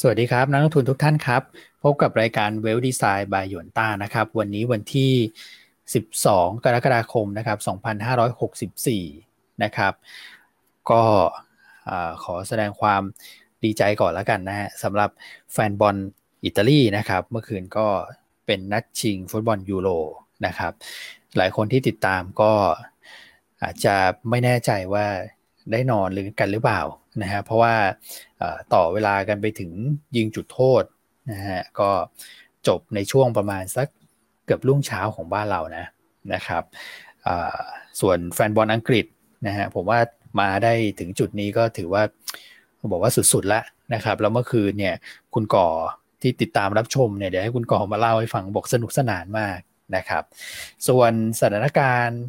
สวัสดีครับ นักลงทุนทุกท่านครับ พบกับรายการเวลดีไซน์บายหยวนต้านะครับ วันนี้วันที่ 12 กรกฎาคมนะครับ 2564 นะครับ ก็ขอแสดงความดีใจก่อนแล้วกันนะฮะสำหรับแฟนบอลอิตาลีนะครับ เมื่อคืนก็เป็นนัดชิงฟุตบอลยูโรนะครับ หลายคนที่ติดตามก็อาจจะไม่แน่ใจว่าได้นอนหรือกันหรือเปล่า นะฮะเพราะว่าต่อเวลากันไปถึงยิงจุดโทษนะฮะก็จบในช่วงประมาณสักเกือบรุ่งเช้าของบ้านเรานะนะครับส่วนแฟนบอลอังกฤษนะฮะผมว่ามาได้ถึงจุดนี้ก็ถือว่าบอกว่าสุดๆแล้วนะครับแล้วเมื่อคืนเนี่ยคุณก่อที่ติดตามรับชมเนี่ยเดี๋ยวให้คุณก่อมาเล่าให้ฟังบอกสนุกสนานมากนะครับ ส่วนสถานการณ์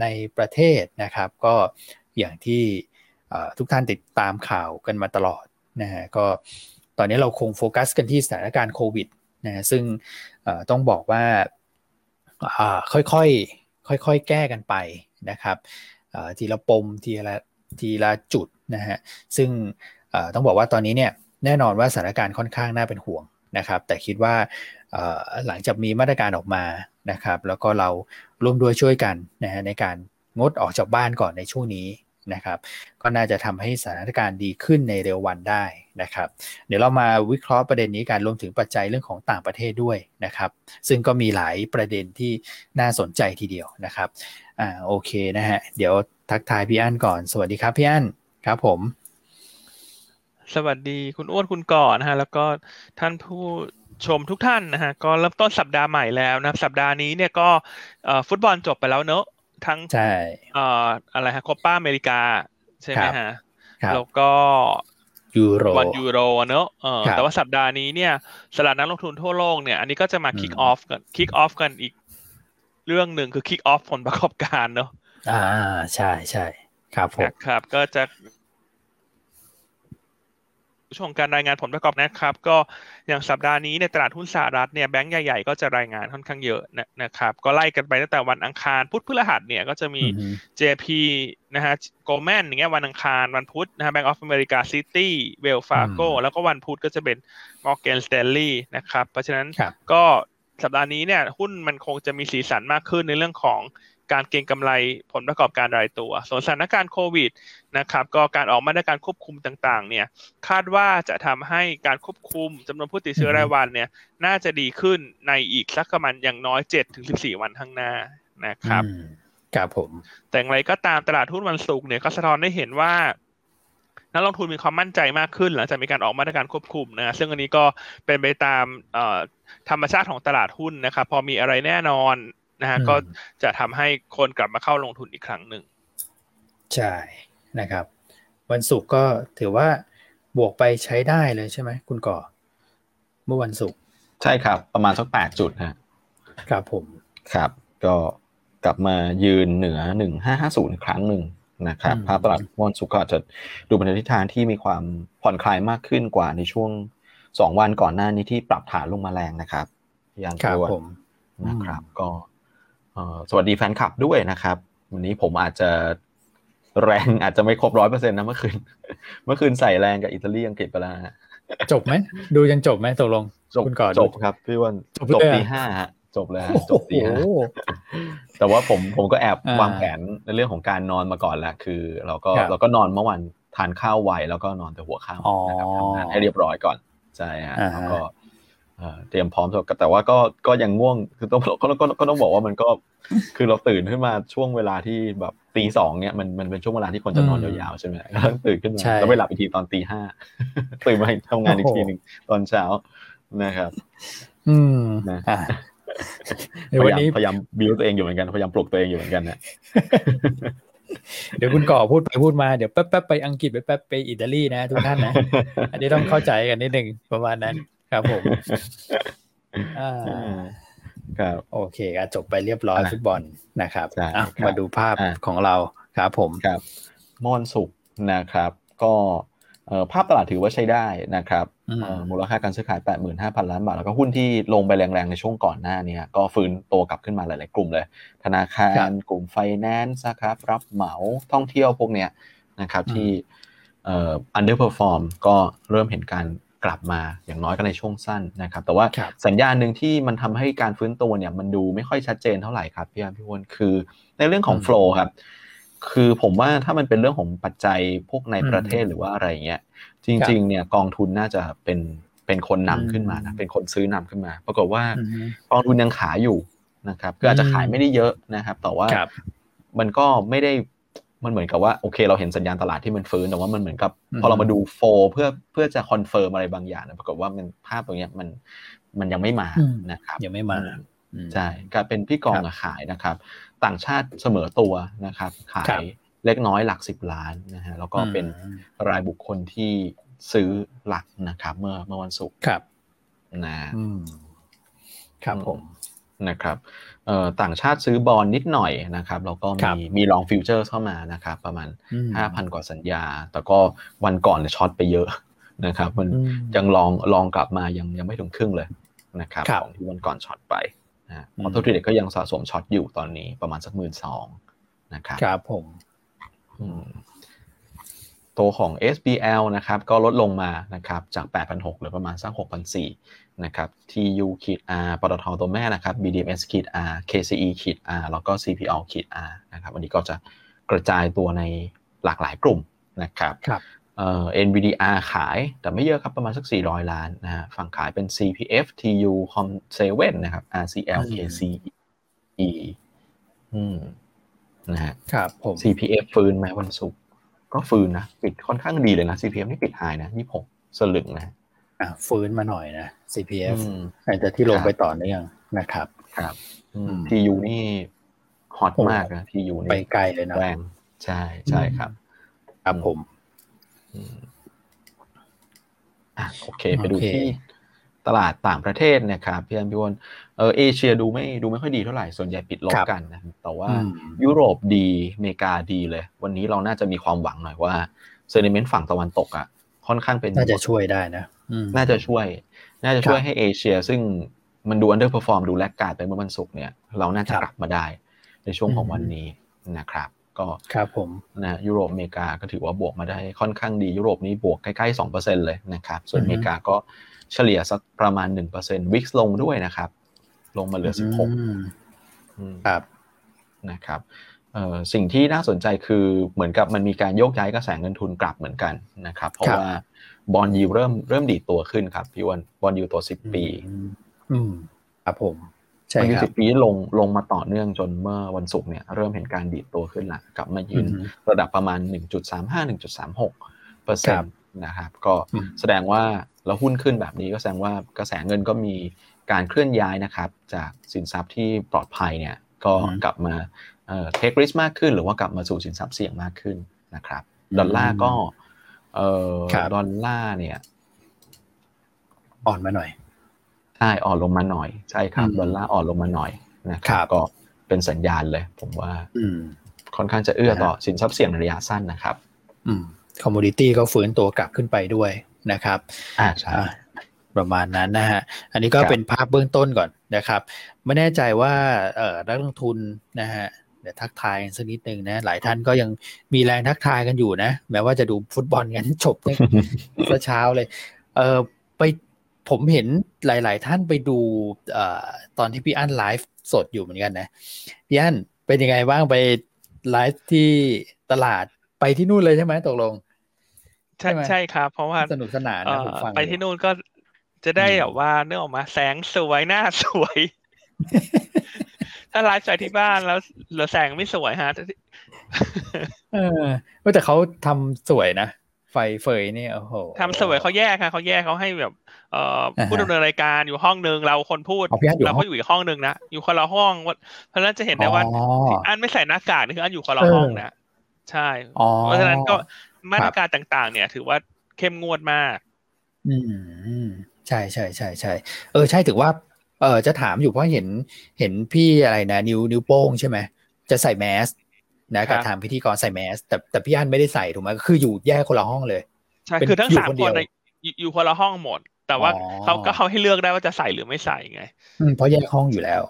ในประเทศนะครับ ก็อย่างที่ ทุกท่านติดตามข่าวกันมาตลอดนะฮะก็ตอนนี้เราคงโฟกัสกันที่สถานการณ์โควิดนะซึ่งต้องบอกว่าค่อยๆค่อยๆแก้กันไปนะครับทีละปมทีละทีละจุดนะฮะซึ่งต้องบอกว่าตอนนี้เนี่ยแน่นอนว่าสถานการณ์ค่อนข้างน่าเป็นห่วงนะครับ แต่คิดว่าหลังจากมีมาตรการออกมานะครับ แล้วก็เราร่วมด้วยช่วยกันนะฮะในการงดออกจากบ้านก่อนในช่วงนี้ นะครับ ก็น่าจะทำให้สถานการณ์ดีขึ้นในเร็ววันได้นะครับ เดี๋ยวเรามาวิเคราะห์ประเด็นนี้การรวมถึงปัจจัยเรื่องของต่างประเทศด้วยนะครับ ซึ่งก็มีหลายประเด็นที่น่าสนใจทีเดียวนะครับอ่าโอเคนะฮะเดี๋ยวทักทายพี่อั้นก่อน สวัสดีครับพี่อั้นครับผม สวัสดีคุณอ้วนคุณก่อนนะฮะแล้วก็ท่านผู้ชมทุกท่านนะฮะก็เริ่มต้นสัปดาห์ใหม่แล้วนะสัปดาห์นี้เนี่ยก็ฟุตบอลจบไปแล้วเนอะ ทั้งใช่เอ่ออะไรฮะโคป้าอเมริกา ใช่ไหมฮะแล้วก็ยูโรวันยูโรเนอะเออแต่ว่าสัปดาห์นี้เนี่ยสลาดนักลงทุนทั่วโลกเนี่ยอันนี้ก็จะมาคิกออฟกันคิกออฟกันอีกเรื่องหนึ่งคือคิกออฟผลประกอบการเนอะอ่าใช่ใช่ครับผมครับ ก็จะ ช่วงการรายงานผลประกอบนะครับ ก็อย่างสัปดาห์นี้ในตลาดหุ้นสหรัฐเนี่ยแบงก์ใหญ่ๆก็จะรายงานค่อนข้างเยอะนะครับ ก็ไล่กันไปตั้งแต่วันอังคารพุธพฤหัสเนี่ยก็จะมี JP นะฮะโกลแมนอย่างเงี้ยวันอังคารวันพุธนะฮะ Bank of America City Wells Fargo แล้วก็วันพุธก็จะเป็น Morgan Stanley นะครับ เพราะฉะนั้นก็สัปดาห์นี้เนี่ยหุ้นมันคงจะมีสีสันมากขึ้นในเรื่องของ การเก็งกำไรผลประกอบการรายตัว ส่วนสถานการณ์โควิดนะครับก็การออกมาตรการควบคุมต่างๆเนี่ยคาดว่าจะทำให้การควบคุมจำนวนผู้ติดเชื้อรายวันเนี่ยน่าจะดีขึ้นในอีกสักประมาณอย่างน้อย7ถึง14วันข้างหน้านะครับครับผม แต่อย่างไรก็ตามตลาดหุ้นวันศุกร์เนี่ยก็สะท้อนได้เห็นว่านักลงทุนมีความมั่นใจมากขึ้นหลังจากมีการออกมาตรการควบคุมนะซึ่งอันนี้ก็เป็นไปตามธรรมชาติของตลาดหุ้นนะครับ พอมีอะไรแน่นอน นะฮะก็จะทำให้คนกลับมาเข้าลงทุนอีกครั้งหนึ่งใช่นะครับ วันศุกร์ก็ถือว่าบวกไปใช้ได้เลยใช่ไหมคุณก่อ เมื่อวันศุกร์ใช่ครับ ประมาณสักแปดจุดฮะครับผมครับ ก็กลับมายืนเหนือหนึ่งห้าห้าศูนย์ครั้งหนึ่งนะครับภาพตลาดวันศุกร์ก็จะดูเป็นทิศทางที่มีความผ่อนคลายมากขึ้นกว่าในช่วงสองวันก่อนหน้านี้ที่ปรับฐานลงมาแรงนะครับยังตัวนะครับ ก็ สวัสดีแฟนคลับด้วยนะครับ วันนี้ผมอาจจะแรงอาจจะไม่ครบร้อยเปอร์เซ็นต์นะเมื่อคืน เมื่อคืนใส่แรงกับอิตาลีอังกฤษไปแล้วจบไหมดูยังจบไหมตกลงจบก่อนจบครับพี่วันจบตีห้าฮะจบเลยฮะจบตีห้าแต่ว่าผมผมก็แอบวางแผนในเรื่องของการนอนมาก่อนแล้วคือ เราก็เราก็นอนเมื่อวันทานข้าวไวแล้วก็นอนแต่หัวค่ำนะครับทำงานให้เรียบร้อยก่อนใช่ฮะแล้วก็ เตรียมพร้อมแต่ว่าก็ก็ยังง่วงคือต้องก็ก็ก็ต้องบอกว่ามันก็คือเราตื่นขึ้นมาช่วงเวลาที่แบบตีสองเนี่ยมันมันเป็นช่วงเวลาที่คนจะนอนยาวๆใช่ไหมก็ต้องตื่นขึ้นมาแล้วไปหลับอีกทีตอนตีห้าตื่นมาทำงานอีกทีหนึ่งตอนเช้านะครับ อืมนะวันนี้พยายามบิวตัวเองอยู่เหมือนกันพยายามปลุกตัวเองอยู่เหมือนกันนะเดี๋ยวคุณก่อพูดไปพูดมาเดี๋ยวแป๊บแป๊บไปอังกฤษไปแป๊บไปอิตาลีนะทุกท่านนะ อันนี้ต้องเข้าใจกันนิดหนึ่งประมาณนั้น ครับผมครับ โอเคก็จบไปเรียบร้อยฟุตบอลนะครับมาดูภาพของเราครับผมครับมอนสุกนะครับ ก็ภาพตลาดถือว่าใช้ได้นะครับมูลค่าการซื้อขาย 85,000 ล้านบาท แล้วก็หุ้นที่ลงไปแรงๆ ในช่วงก่อนหน้านี้ก็ฟื้นโตกลับขึ้นมาหลายๆ กลุ่มเลย ธนาคารกลุ่มไฟแนนซ์นะครับรับเหมาท่องเที่ยวพวกเนี้ยนะครับที่ underperform ก็เริ่มเห็นการ กลับมาอย่างน้อยก็ในช่วงสั้นนะครับ แต่ว่าสัญญาณหนึ่งที่มันทำให้การฟื้นตัวเนี่ยมันดูไม่ค่อยชัดเจนเท่าไหร่ครับพี่อันพี่วอนคือในเรื่องของโฟล์ครับคือผมว่าถ้ามันเป็นเรื่องของปัจจัยพวกในประเทศหรือว่าอะไรเงี้ย จริง ๆ เนี่ยกองทุนน่าจะเป็นเป็นคนนำขึ้นมานะเป็นคนซื้อนำขึ้นมา ปรากฏว่ากองทุนยังขายอยู่นะครับก็อาจจะขายไม่ได้เยอะนะครับ แต่ว่ามันก็ไม่ได้ มันเหมือนกับว่าโอเคเราเห็นสัญญาณตลาดที่มันฟื้นแต่ว่ามันเหมือนกับ พอเรามาดู flow เพื่อเพื่อจะ confirm อะไรบางอย่างปรากฏว่ามันภาพตรงนี้มันมันยังไม่มานะครับยังไม่มาใช่กลายเป็นพี่กองขายนะครับ ต่างชาติเสมอตัวนะครับ ขายเล็กน้อยหลักสิบล้านนะฮะแล้วก็เป็นรายบุคคลที่ซื้อหลักนะครับ เมื่อเมื่อวันศุกร์ครับ นะครับผม นะครับต่างชาติซื้อบอลนิดหน่อยนะครับแล้วก็มีมีลองฟิวเจอร์เข้ามานะครับประมาณห้าพันกว่าสัญญา แต่ก็วันก่อนเนี่ยช็อตไปเยอะนะครับ มันยังลองลองกลับมายังยังไม่ถึงครึ่งเลยนะครับของที่วันก่อนช็อตไปนะออโต้ทรดก็ยังสะสมช็อตอยู่ตอนนี้ประมาณสักหมื่นสองนะครับครับผม ตัวของ SBL นะครับก็ลดลงมานะครับจาก 8,600หรือประมาณสัก6,400นะครับ TU ขีด R ปตทตัวแม่นะครับ BDMs ขีด R KCE ขีด R แล้วก็ CPO ขีด R นะครับวันนี้ก็จะกระจายตัวในหลากหลายกลุ่มนะครับครับเอ่อ NVDR ขายแต่ไม่เยอะครับประมาณสัก 400 ล้านนะฮะฝั่งขายเป็น CPF TU Com7 นะครับ RCL KCE อืมนะฮะครับผม CPF ฟื้นไหมวันศุกร์ ก็ฟื้นนะปิดค่อนข้างดีเลยนะ CPF นี่ปิดหายนะยี่หกสลึงนะอ่าฟื้นมาหน่อยนะ CPF อาจจะที่ลงไปต่อเนื่องนะครับ ครับทียูนี่ฮอตมากนะทียูนี่ไปไกลเลยนะแรงใช่ใช่ครับครับผมอะโอเค ไปดูที่ตลาดต่างประเทศนะครับพี่อันพี่วอน เออเอเชียดูไม่ดูไม่ค่อยดีเท่าไหร่ส่วนใหญ่ปิดลบกันนะแต่ว่ายุโรปดีอเมริกาดีเลย วันนี้เราน่าจะมีความหวังหน่อยว่า sentiment ฝั่งตะวันตกอะค่อนข้างเป็นน่าจะช่วยได้นะน่าจะช่วย น่าจะช่วยให้เอเชีย ซึ่งมันดู underperform ดู laggard ไปเมื่อวันศุกร์เนี่ยเราน่าจะกลับมาได้ในช่วงของวันนี้นะครับก็ครับผมนะยุโรปอเมริกาก็ถือว่าบวกมาได้ค่อนข้างดียุโรปนี้บวกใกล้ๆสองเปอร์เซ็นเลยนะครับส่วนอเมริกาก็เฉลี่ยสักประมาณหนึ่งเปอร์เซ็นต์วิกลงด้วยนะครับ ลงมาเหลือสิบหกครับนะครับสิ่งที่น่าสนใจคือเหมือนกับมันมีการโยกย้ายกระแสเงินทุนกลับเหมือนกันนะครับ เพราะว่าบอลยูเริ่มเริ่มดีดตัวขึ้นครับพี่วันบอลยูตัวสิบปีอืมครับผมใช่ครับสิบปีลงลงมาต่อเนื่องจนเมื่อวันศุกร์เนี่ยเริ่มเห็นการดีดตัวขึ้นละกลับมายืนระดับประมาณหนึ่งจุดสามห้าหนึ่งจุดสามหกเปอร์เซ็นต์นะครับก็แสดงว่าแล้วหุ้นขึ้นแบบนี้ก็แสดงว่ากระแสเงินก็มี การเคลื่อนย้ายนะครับจากสินทรัพย์ที่ปลอดภัยเนี่ยก็กลับมาเอ่อเทคริสมากขึ้น หรือว่ากลับมาสู่สินทรัพย์เสี่ยงมากขึ้นนะครับดอลลาร์ก็เอ่อดอลลาร์เนี่ย อ่อนมาหน่อยใช่อ่อนลงมาหน่อย ใช่ครับดอลลาร์อ่อนลงมาหน่อยนะครับก็เป็นสัญญาณเลย ผมว่าค่อนข้างจะเอื้อต่อสินทรัพย์เสี่ยงระยะสั้นนะครับอืม commodity ก็ฟื้นตัวกลับขึ้นไปด้วยนะครับอ่าใช่ ประมาณนั้นนะฮะ อันนี้ก็เป็นภาพเบื้องต้นก่อนนะครับ ไม่แน่ใจว่าเอ่อนักลงทุนนะฮะเดี๋ยวทักทายสักนิดนึงนะ หลายท่านก็ยังมีแรงทักทายกันอยู่นะ แม้ว่าจะดูฟุตบอลกันจบเมื่อเช้าเลย เออไปผมเห็นหลาย ๆ ท่านไปดูเอ่อตอนที่พี่อั้นไลฟ์สดอยู่เหมือนกันนะพี่อั้นเป็นยังไงบ้างไปไลฟ์ที่ตลาดไปที่นู่นเลยใช่ไหมตกลง ใช่ใช่ครับ เพราะว่าสนุกสนานนะผมฟังไปที่นู่นก็ จะได้แบบว่าเนื้อออกมาแสงสวยหน้าสวย ถ้าไลฟ์จากที่บ้านแล้วเหลือแสงไม่สวยฮะเออแต่เขาทำสวยนะไฟเฟยนี่โอ้โหทำสวยเขาแยกค่ะเขาแยกเขาให้แบบเอ่อผู้ดำเนินรายการอยู่ห้องหนึ่งเราคนพูดเราก็อยู่อีกห้องหนึ่งนะอยู่คนละห้องเพราะฉะนั้นจะเห็นได้ว่าอันไม่ใส่หน้ากากนี่คืออันอยู่คนละห้องนะใช่เพราะฉะนั้นก็มาตรการต่าง ๆ เนี่ย ถือว่าเข้มงวดมากอืม ใช่ใช่ใช่ใช่เออใช่ถือว่าเออจะถามอยู่เพราะเห็นเห็นพี่อะไรนะ นิ้วนิ้วโป้งใช่ไหมจะใส่แมสนะกับทางพิธีกรใส่แมส แต่แต่พี่อันไม่ได้ใส่ถูกไหมคืออยู่แยกคนละห้องเลยใช่คือทั้งสามคนอยู่คนละห้องหมด แต่ว่าเขาก็เขาให้เลือกได้ว่าจะใส่หรือไม่ใส่ไงเพราะแยกห้องอยู่แล้ว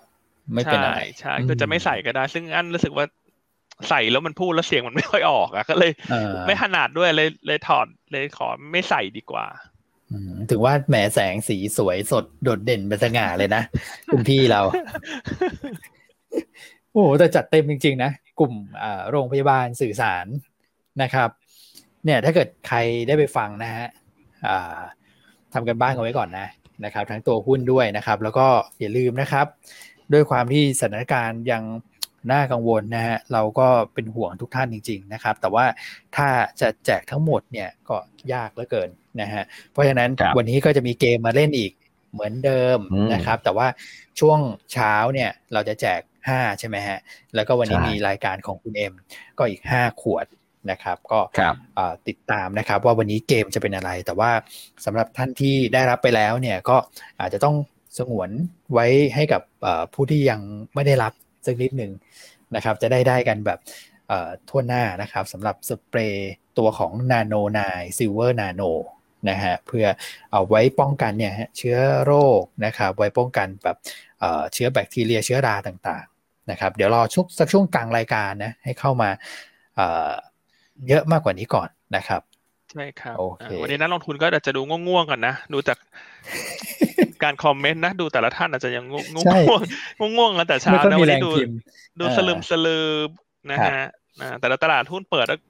ไม่เป็นไรใช่ก็จะไม่ใส่ก็ได้ ซึ่งอันรู้สึกว่าใส่แล้วมันพูดแล้วเสียงมันไม่ค่อยออกอะก็เลยไม่ขนาดด้วยเลยเลยถอดเลยขอไม่ใส่ดีกว่า ถึงว่าแหมแสงสีสวยสดโดดเด่นเป็นสง่าเลยนะ คุณพี่เรา โอ้แต่จัดเต็มจริง ๆ นะ กลุ่มโรงพยาบาลสื่อสารนะครับ เนี่ยถ้าเกิดใครได้ไปฟังนะฮะทำกันบ้านกันไว้ก่อนนะนะครับ ทั้งตัวหุ้นด้วยนะครับ แล้วก็อย่าลืมนะครับ ด้วยความที่สถานการณ์ยัง น่ากังวลนะฮะเราก็เป็นห่วงทุกท่านจริง ๆนะครับ แต่ว่าถ้าจะแจกทั้งหมดเนี่ยก็ยากเหลือเกินนะฮะเพราะฉะนั้นวันนี้ก็จะมีเกมมาเล่นอีกเหมือนเดิมนะครับ แต่ว่าช่วงเช้าเนี่ยเราจะแจก 5 ใช่ไหมฮะ แล้วก็วันนี้มีรายการของคุณเอ็มก็อีก 5 ขวดนะครับก็ติดตามนะครับว่าวันนี้เกมจะเป็นอะไร แต่ว่าสำหรับท่านที่ได้รับไปแล้วเนี่ยก็อาจจะต้องสงวนไว้ให้กับผู้ที่ยังไม่ได้รับ สักนิดหนึ่งนะครับ จะได้ได้กันแบบทั่วหน้านะครับสำหรับสเปรย์ตัวของนาโนนายซิลเวอร์นาโนนะฮะเพื่อเอาไว้ป้องกันเนี่ยเชื้อโรคนะครับไว้ป้องกันแบบเชื้อแบคทีเรียเชื้อราต่างๆนะครับเดี๋ยวรอช่วงสักช่วงกลางรายการนะให้เข้ามาเยอะมากกว่านี้ก่อนนะครับใช่ครับ วันนี้นักลงทุนก็อาจจะดูง่วงๆกันนะ ดูจาก การคอมเมนต์นะ ดูแต่ละท่านอาจจะยังง่วงง่วงกันแต่เช้านะวันนี้ดูดูสลืมสลืมนะฮะแต่ละตลาดหุ้นเปิดแล้ว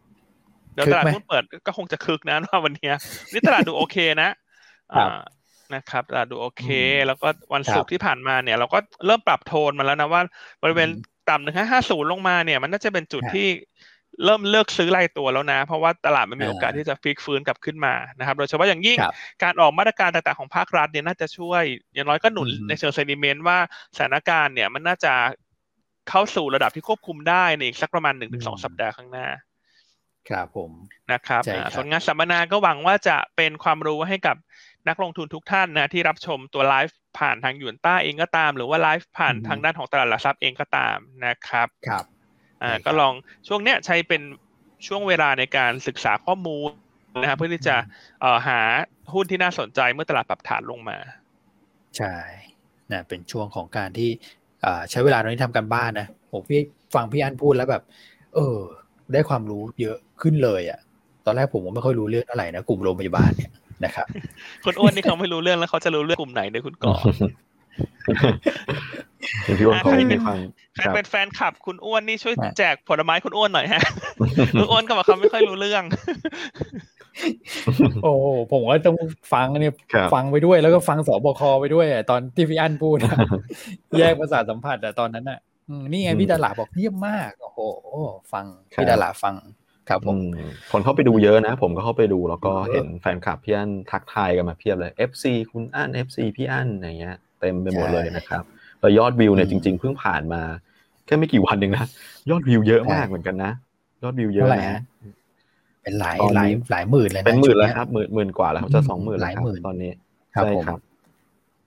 เดี๋ยวตลาดหุ้นเปิดก็คงจะคึกนะว่าวันนี้นี่ตลาดดูโอเคนะนะครับตลาดดูโอเค แล้วก็วันศุกร์ที่ผ่านมาเนี่ย เราก็เริ่มปรับโทนมาแล้วนะว่าบริเวณต่ำหนึ่งห้าศูนย์ลงมาเนี่ย มันน่าจะเป็นจุดที่ เริ่มเลิกซื้อรายตัวแล้วนะ เพราะว่าตลาดมันมีโอกาสที่จะฟิกฟื้นกลับขึ้นมานะครับ โดยเฉพาะอย่างยิ่งการออกมาตรการต่างๆของภาครัฐเนี่ยน่าจะช่วย อย่างน้อยก็หนุนในเชิงเซนิเมนต์ว่าสถานการณ์เนี่ยมันน่าจะเข้าสู่ระดับที่ควบคุมได้ในอีกสักประมาณหนึ่งถึงสองสัปดาห์ข้างหน้า ครับผมนะครับส่วนงานสัมมนาก็หวังว่าจะเป็นความรู้ให้กับนักลงทุนทุกท่านนะที่รับชมตัวไลฟ์ผ่านทางยูนต้าเองก็ตาม หรือว่าไลฟ์ผ่านทางด้านของตลาดหลักทรัพย์เองก็ตามนะครับ ครับ อ่าก็ลองช่วงเนี้ยใช้เป็นช่วงเวลาในการศึกษาข้อมูลนะครับเพื่อที่จะเอ่อหาหุ้นที่น่าสนใจเมื่อตลาดปรับฐานลงมา ใช่นะเป็นช่วงของการที่ใช้เวลาตรงนี้ทำกันบ้านนะผมพี่ฟังพี่อันพูดแล้วแบบ เออ ได้ความรู้เยอะขึ้นเลยอะ่ะ ตอนแรกผมก็ไม่ค่อยรู้เรื่องอะไรนะกลุ่มโรงพยาบาลเนี่ยนะครับคุณอ้วนนี่เขาไม่รู้เรื่องแล้วเขาจะรู้เรื่องกลุ่มไหนในคุณก่อ พี่อ้วนเขาไม่ฟังใครเป็นแฟนคลับคุณอ้วนนี่ช่วยแจกผลไม้คุณอ้วนหน่อยฮะคุณอ้วนก็บอกเขาไม่ค่อยรู้เรื่อง โอ้ผมว่าต้องฟังเนี่ยฟังไปด้วยแล้วก็ฟังสบคไปด้วยตอนที่พี่อั้นพูดแยกภาษาสัมผัสอะตอนนั้นอะนี่ไงพี่ดาราบอกเยี่ยมมากโอ้โหฟังพี่ดาราฟังครับผมคนเข้าไปดูเยอะนะ ผมก็เข้าไปดูแล้วก็เห็นแฟนคลับพี่อั้นทักทายกันมาเพียบเลย FC คุณอั้น FC พี่อั้นอย่างเงี้ย เต็มไปหมดเลยนะครับแล้วยอดวิวเนี่ยจริง ๆเพิ่งผ่านมาแค่ไม่กี่วันเองนะยอดวิวเยอะมากเหมือนกันนะยอดวิวเยอะนะเป็นหลายหลายหลายหมื่นเลยนะเป็นหมื่นแล้วครับหมื่นหมื่นกว่าแล้วครับจะสองหมื่นแล้วครับตอนนี้ใช่ครับ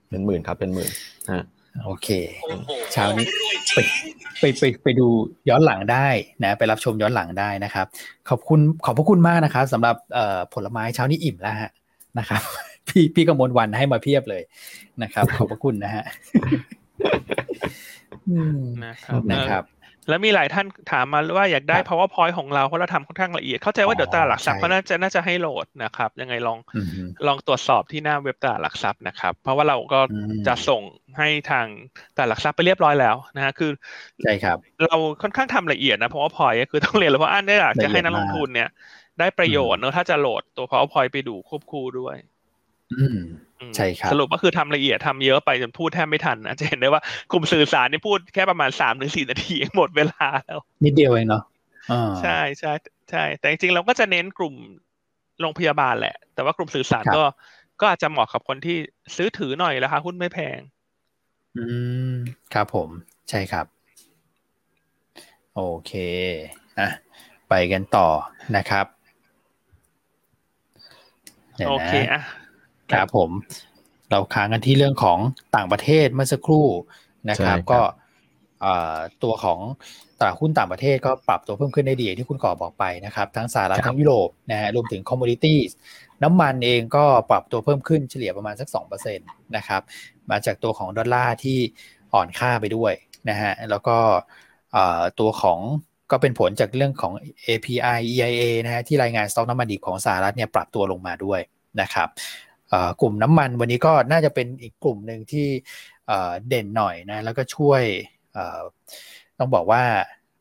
เป็นหมื่นครับ เป็นหมื่นฮะโอเคเช้านี้ไปไปไปไปดูย้อนหลังได้นะ ไปรับชมย้อนหลังได้นะครับ ขอบคุณขอบพระคุณมากนะครับสำหรับผลไม้เช้านี้อิ่มแล้วฮะนะครับ พี่พี่กมลวันให้มาเพียบเลยนะครับ ขอบพระคุณนะฮะนะครับแล้วมีหลายท่านถามมาว่าอยากได้ powerpoint ของเราเพราะเราทำค่อนข้างละเอียด เข้าใจว่าเดี๋ยวตลาดหลักทรัพย์เขาน่าจะน่าจะให้โหลดนะครับ ยังไงลองลองตรวจสอบที่หน้าเว็บตลาดหลักทรัพย์นะครับ เพราะว่าเราก็จะส่งให้ทางตลาดหลักทรัพย์ไปเรียบร้อยแล้วนะฮะคือใช่ครับ เราค่อนข้างทำละเอียดนะเพราะว่าพอยคือต้องเรียนเลยว่าอันได้อยากจะให้นักลงทุนเนี่ย ได้ประโยชน์เนอะถ้าจะโหลดตัว powerpoint ไปดูควบคู่ด้วย ใช่ครับสรุปก็คือทำละเอียดทำเยอะไปจนพูดแทบไม่ทันนะจะเห็นได้ว่ากลุ่มสื่อสารนี่พูดแค่ประมาณสามถึงสี่นาทีหมดเวลาแล้วนิดเดียวเองเนาะใช่ใช่ใช่ แต่จริงๆเราก็จะเน้นกลุ่มโรงพยาบาลแหละ แต่ว่ากลุ่มสื่อสารก็ก็อาจจะเหมาะกับคนที่ซื้อถือหน่อยราคาหุ้นไม่แพง อืมครับผม ใช่ครับ โอเคอะไปกันต่อนะครับโอเคอะ ครับผม เราค้างกันที่เรื่องของต่างประเทศเมื่อสักครู่นะครับ ก็ตัวของตลาดหุ้นต่างประเทศก็ปรับตัวเพิ่มขึ้นได้ดีที่คุณก่อบอกไปนะครับ ทั้งสหรัฐทั้งยุโรปนะฮะรวมถึง commodity น้ำมันเองก็ปรับตัวเพิ่มขึ้นเฉลี่ยประมาณสัก2%นะครับมาจากตัวของดอลลาร์ที่อ่อนค่าไปด้วยนะฮะแล้วก็ตัวของก็เป็นผลจากเรื่องของ API EIA นะฮะที่รายงานสต็อกน้ำมันดิบของสหรัฐเนี่ยปรับตัวลงมาด้วยนะครับ กลุ่มน้ำมันวันนี้ก็น่าจะเป็นอีกกลุ่มหนึ่งที่เด่นหน่อยนะแล้วก็ช่วยต้องบอกว่า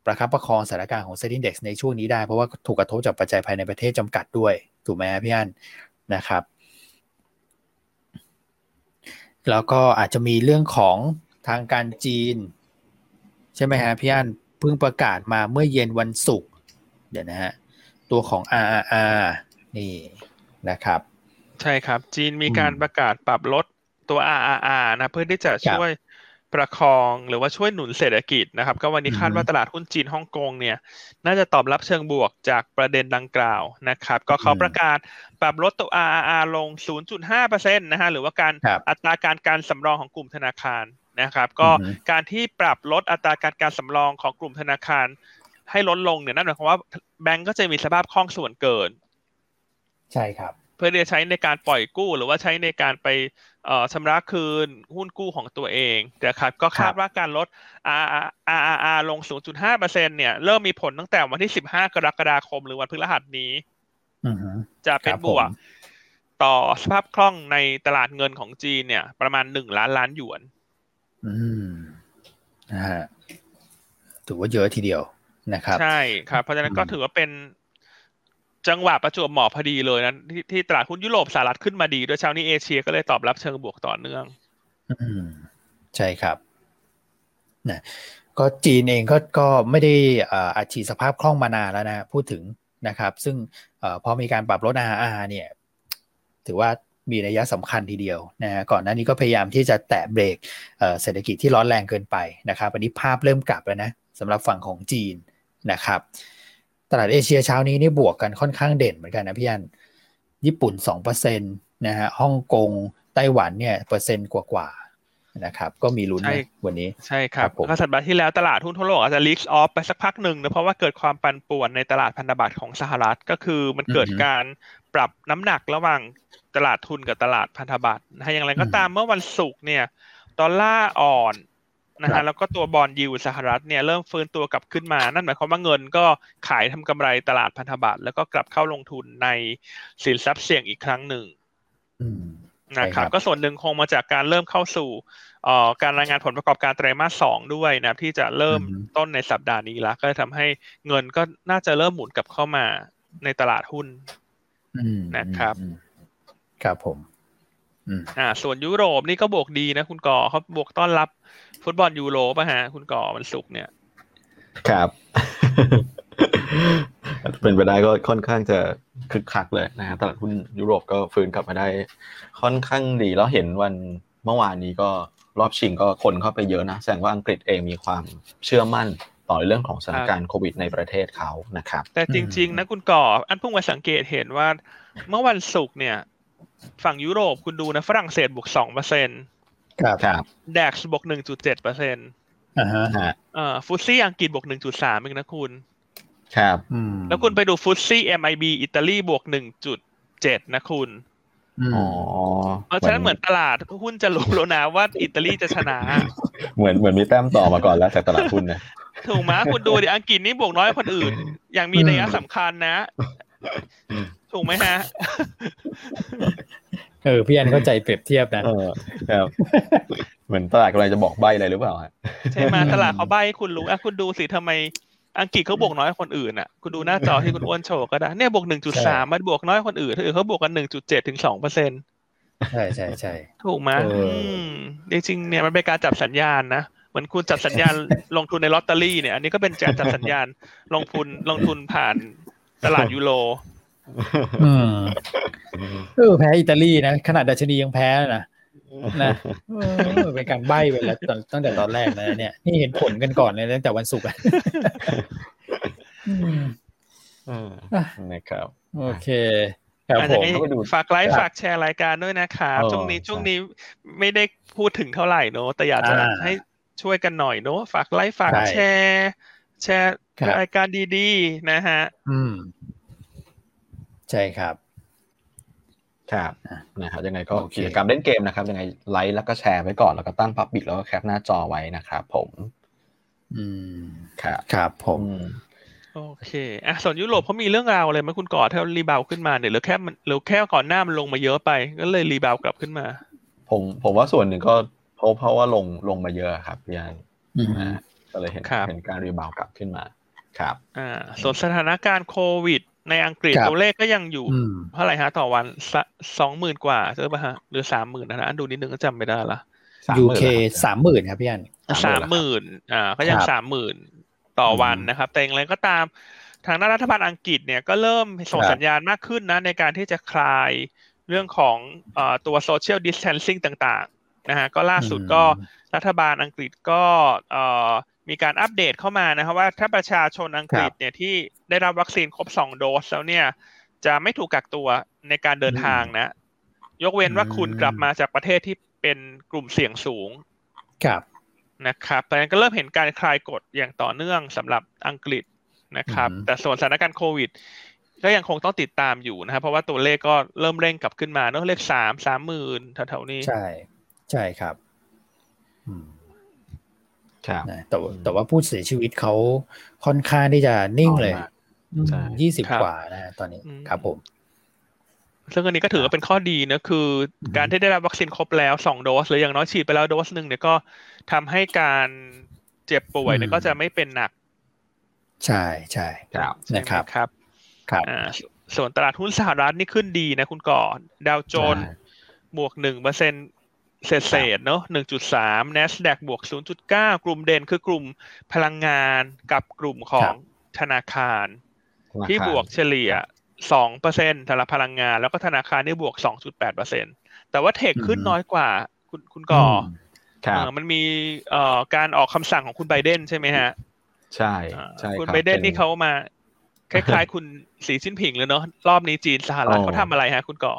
ประคับประคองสถานการณ์ของเซ็นดิ้งเด็กในช่วงนี้ได้ เพราะว่าถูกกระทบจากปัจจัยภายในประเทศจำกัดด้วย ถูกไหมพี่อันนะครับแล้วก็อาจจะมีเรื่องของทางการจีน ใช่ไหมฮะพี่อันเพิ่งประกาศมาเมื่อเย็นวันศุกร์เดี๋ยวนะฮะ ตัวของ RRR นี่นะครับ ใช่ครับ จีนมีการประกาศปรับลดตัว RRR นะเพื่อที่จะช่วยประคองหรือว่าช่วยหนุนเศรษฐกิจนะครับ ก็วันนี้คาดว่าตลาดหุ้นจีนฮ่องกงเนี่ย น่าจะตอบรับเชิงบวกจากประเด็นดังกล่าวนะครับ ก็เขาประกาศปรับลดตัว RRR ลง 0.5%นะฮะหรือว่าการอัตราการการสำรองของกลุ่มธนาคารนะครับ ก็การที่ปรับลดอัตราการการสำรองของกลุ่มธนาคาร ให้ลดลงเนี่ยนั่นหมายความว่าแบงก์ก็จะมีสภาพคล่องส่วนเกิน ใช่ครับเพื่อที่จะใช้ในการปล่อยกู้หรือว่าใช้ในการไปชำระคืนหุ้นกู้ของตัวเองนะครับก็คาดว่าการลด RRR ลง 0.5%เนี่ยเริ่มมีผลตั้งแต่วันที่ 15 กรกฎาคม หรือวันพฤหัสนี้จะเป็นบวก ต่อสภาพคล่องในตลาดเงินของจีนเนี่ย ประมาณ1ล้านล้านหยวน อืมนะฮะถือว่าเยอะทีเดียวนะครับ ใช่ครับ เพราะฉะนั้นก็ถือว่าเป็น จังหวะประจวบเหมาะพอดีเลยนะที่ที่ตลาดหุ้นยุโรปสหรัฐขึ้นมาดีโดยเช้านี้เอเชียก็เลยตอบรับเชิงบวกต่อเนื่องอใช่ครับนะก็จีนเองก็ก็ไม่ได้อัดฉีดสภาพคล่องมานานแล้วนะ พูดถึงนะครับ ซึ่งอพอมีการปรับลด RR เนี่ย ถือว่ามีนัยะสำคัญทีเดียวนะฮะก่อนหน้านี้ก็พยายามที่จะแตะเบรกเศรษฐกิจที่ร้อนแรงเกินไปนะครับอันนี้ภาพเริ่มกลับแล้วนะสำหรับฝั่งของจีนนะครับ ตลาดเอเชียเช้านี้นี่บวกกันค่อนข้างเด่นเหมือนกันนะพี่อันญี่ปุ่น2%นะฮะฮ่องกงไต้หวันเนี่ยเปอร์เซ็นต์กว่าๆนะครับก็มีลุ้นวันนี้ ใช่ครับก็สัปดาห์ที่แล้วตลาดหุ้นทั่วโลกอาจจะลิกออฟไปสักพักหนึ่งนะเพราะว่าเกิดความปั่นป่วนในตลาดพันธบัตรของสหรัฐก็คือมันเกิดการปรับน้ำหนักระหว่างตลาดทุนกับตลาดพันธบัตรนะอย่างไรก็ตามเมื่อวันศุกร์เนี่ยดอลลาร์อ่อน นะฮะแล้วก็ตัวบอลยูสหรัฐเนี่ยเริ่มฟื้นตัวกลับขึ้นมา นั่นหมายความว่าเงินก็ขายทำกำไรตลาดพันธบัตรแล้วก็กลับเข้าลงทุนในสินทรัพย์เสี่ยงอีกครั้งหนึ่งนะครับก็ส่วนหนึ่งคงมาจากการเริ่มเข้าสู่การรายงานผลประกอบการไตรมาสสองด้วยนะที่จะเริ่มต้นในสัปดาห์นี้แล้วก็ทำให้เงินก็น่าจะเริ่มหมุนกลับเข้ามาในตลาดหุ้นนะครับ ครับผม อ่า ส่วนยุโรปนี่ก็บวกดีนะคุณก่อเขาบวกต้อนรับ ฟุตบอลยูโรป่ะฮะ คุณก่อมันสุกเนี่ย ครับ เป็นไปได้ก็ค่อนข้างจะคึกคักเลยนะฮะตลาดหุ้นยุโรปก็ฟื้นกลับมาได้ ค่อนข้างดีแล้วเห็นวันเมื่อวานนี้ก็รอบชิงก็คนเข้าไปเยอะนะแสดงว่าอังกฤษเองมีความเชื่อมั่นต่อเรื่องของสถานการณ์โควิดในประเทศเขานะครับ แต่จริง ๆ นะคุณก่อ อันเพิ่งมาสังเกตเห็นว่าเมื่อวันศุกร์เนี่ย ฝั่งยุโรปคุณดูนะฝรั่งเศสบวกสองเปอร์เซ็นต์ครับครับแดกบวกหนึ่งจุดเจ็ดเปอร์เซ็นต์อ่าฮะอ่าฟุตซี่อังกฤษบวกหนึ่งจุดสามเองนะคุณ ครับแล้วคุณไปดูฟุตซี่เอ็มไอบีอิตาลีบวกหนึ่งจุดเจ็ดนะคุณอ๋อเพราะฉะนั้นเหมือนตลาดหุ้นจะรู้แล้วนะว่าอิตาลีจะชนะ เหมือนเหมือนมีแต้มต่อมาก่อนแล้วจากตลาดหุ้นนะถูกไหมคุณดูดิอังกฤษนี่บวกน้อยคนอื่น อย่างมีนัยสำคัญนะ ถูกไหมฮะ เออพี่อันเข้าใจเปรียบเทียบนะเออครับเหมือนตลาดกำลังจะบอกใบอะไรหรือเปล่าใช่ไหมตลาดเขาใบคุณรู้อะคุณดูสิทำไมอังกฤษเขาบวกน้อยคนอื่นอะ คุณดูหน้าจอที่คุณอ้วนโชว์ก็ได้เนี่ยบวกหนึ่งจุดสามมันบวกน้อยคนอื่นถือเขาบวกกันหนึ่งจุดเจ็ดถึงสองเปอร์เซ็นต์ใช่ใช่ใช่ถูกไหมจริงๆเนี่ยมันเป็นการจับสัญญาณนะเหมือนคุณจับสัญญาณลงทุนในลอตเตอรี่เนี่ย อันนี้ก็เป็นการจับสัญญาณลงทุนลงทุนผ่านตลาดยูโรอืม เออแพ้อิตาลีนะขนาดดัชนียังแพ้นะนะเป็นการใบ้ไปแล้วตั้งแต่ตอนแรกนะเนี่ยนี่เห็นผลกันก่อนเลยตั้งแต่วันศุกร์นะครับ โอเคครับผมฝากไลค์ฝากแชร์รายการด้วยนะครับช่วงนี้ช่วงนี้ไม่ได้พูดถึงเท่าไหร่เนอะแต่อยากจะให้ช่วยกันหน่อยเนอะฝากไลค์ฝากแชร์ แชร์รายการดีๆ นะฮะ อืม ใช่ครับครับนะครับยังไงก็กิจกรรมเล่นเกมนะครับยังไงไลค์แล้วก็แชร์ไว้ก่อนแล้วก็ตั้ง public แล้วก็ cap หน้าจอไว้นะครับผม อืมครับครับผมโอเคอะส่วนยุโรปเขามีเรื่องราวอะไรไหมคุณก่อถ้า rebound ขึ้นมาเนี่ยหรือแค่มันหรือแค่ก่อนหน้ามันลงมาเยอะไป ก็เลย rebound กลับขึ้นมา ผมผมว่าส่วนหนึ่งก็เพราะเพราะว่าลงลงมาเยอะครับพี่อันก็เลยเห็นเห็นการ rebound กลับขึ้นมา ครับ อ่า ส่วนสถานการณ์โควิดในอังกฤษตัวเลขก็ยังอยู่เท่าไหร่ฮะต่อวันสองหมื่นกว่าใช่ป่ะฮะหรือสามหมื่นนะอันดูนิดนึงก็จำไม่ได้ละ UKสามหมื่นครับพี่อันสามหมื่นอ่าก็ยังสามหมื่นต่อวันนะครับ แต่อย่างไรก็ตามทางด้านรัฐบาลอังกฤษเนี่ยก็เริ่มส่งสัญญาณมากขึ้นนะ ในการที่จะคลายเรื่องของตัว social distancing ต่างๆนะฮะก็ล่าสุดก็รัฐบาลอังกฤษก็ มีการอัปเดตเข้ามานะครับว่าถ้าประชาชนอังกฤษเนี่ยที่ได้รับวัคซีนครบสองโดสแล้วเนี่ย จะไม่ถูกกักตัวในการเดินทางนะ ยกเว้นว่าคุณกลับมาจากประเทศที่เป็นกลุ่มเสี่ยงสูง ครับนะครับแต่ก็เริ่มเห็นการคลายกฎอย่างต่อเนื่องสำหรับอังกฤษนะครับ แต่ส่วนสถานการณ์โควิด ก็ยังคงต้องติดตามอยู่นะครับ เพราะว่าตัวเลขก็เริ่มเร่งกลับขึ้นมาเนอะเลขสามสามหมื่นแถวๆนี้ ใช่ ใช่ครับค รับแต่แต่ว่าผู้เสียชีวิตเขาค่อนข้างที่จะนิ่งเลยยี่สิบกว่านะตอนนี้ครับผมซึ่งอันนี้ก็ถือว่าเป็นข้อดีนะคือ การที่ได้รับวัคซีนครบแล้วสองโดส หรืออย่างน้อยฉีดไปแล้วโดสหนึ่งเนี่ยก็ทำให้การเจ็บป่วยเนี่ยก็จะไม่เป็นหนัก ใช่ใช่ครับนะครับครับ ครับส่วนตลาดหุ้นสหรัฐนี่ขึ้นดีนะคุณก่อนดาวโจนส์บวกหนึ่งเปอร์เซ็น เศษเศษเนาะหนึ่งจุดสาม NASDAQ บวกศูนย์จุดเก้ากลุ่มเด่นคือกลุ่มพลังงานกับกลุ่มของธนาคาร ที่บวกเฉลี่ยสองเปอร์เซ็นต์สำหรับพลังงาน แล้วก็ธนาคารนี่บวกสองจุดแปดเปอร์เซ็นตแต่ว่าเทคขึ้นน้อยกว่าคุณคุณก่อมันมีเอ่อการออกคำสั่งของคุณไบเดนใช่ไหมฮะ ใช่ใช่คุณไบเดนนี่เขามา คล้ายๆ คุณสีชิ้นผิงเลยเนาะรอบนี้จีนสหรัฐเขาทำอะไรฮะ คุณก่อ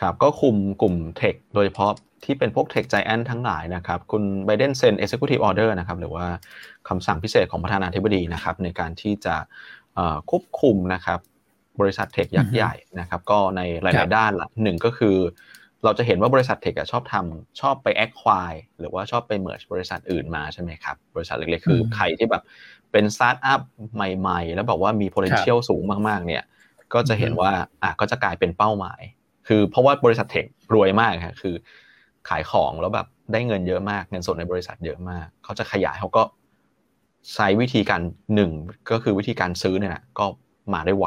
ครับก็คุมกลุ่มเทคโดยเฉพาะ ที่เป็นพวกเทคไจแอนทั้งหลายนะครับ คุณไบเดนเซ็น Executive Order นะครับ หรือว่าคำสั่งพิเศษของประธานาธิบดีนะครับ ในการที่จะควบคุมนะครับ บริษัทเทคยักษ์ใหญ่นะครับ ก็ในหลาย ๆ ด้านละหนึ่งก็คือ เราจะเห็นว่าบริษัทเทคชอบทำชอบไปแอคควายหรือว่าชอบไปเมิร์ชบริษัทอื่นมาใช่ไหมครับ บริษัทเล็ก ๆ คือใครที่แบบเป็นสตาร์ทอัพใหม่ ๆ แล้วบอกว่ามี potential สูงมาก ๆ เนี่ย ก็จะเห็นว่าอะก็จะกลายเป็นเป้าหมาย คือเพราะว่าบริษัท tech รวยมากครับคือ ขายของแล้วแบบได้เงินเยอะมากเงินสดในบริษัทเยอะมาก เขาจะขยายเขาก็ใช้วิธีการหนึ่งก็คือวิธีการซื้อเนี่ยก็มาได้ไว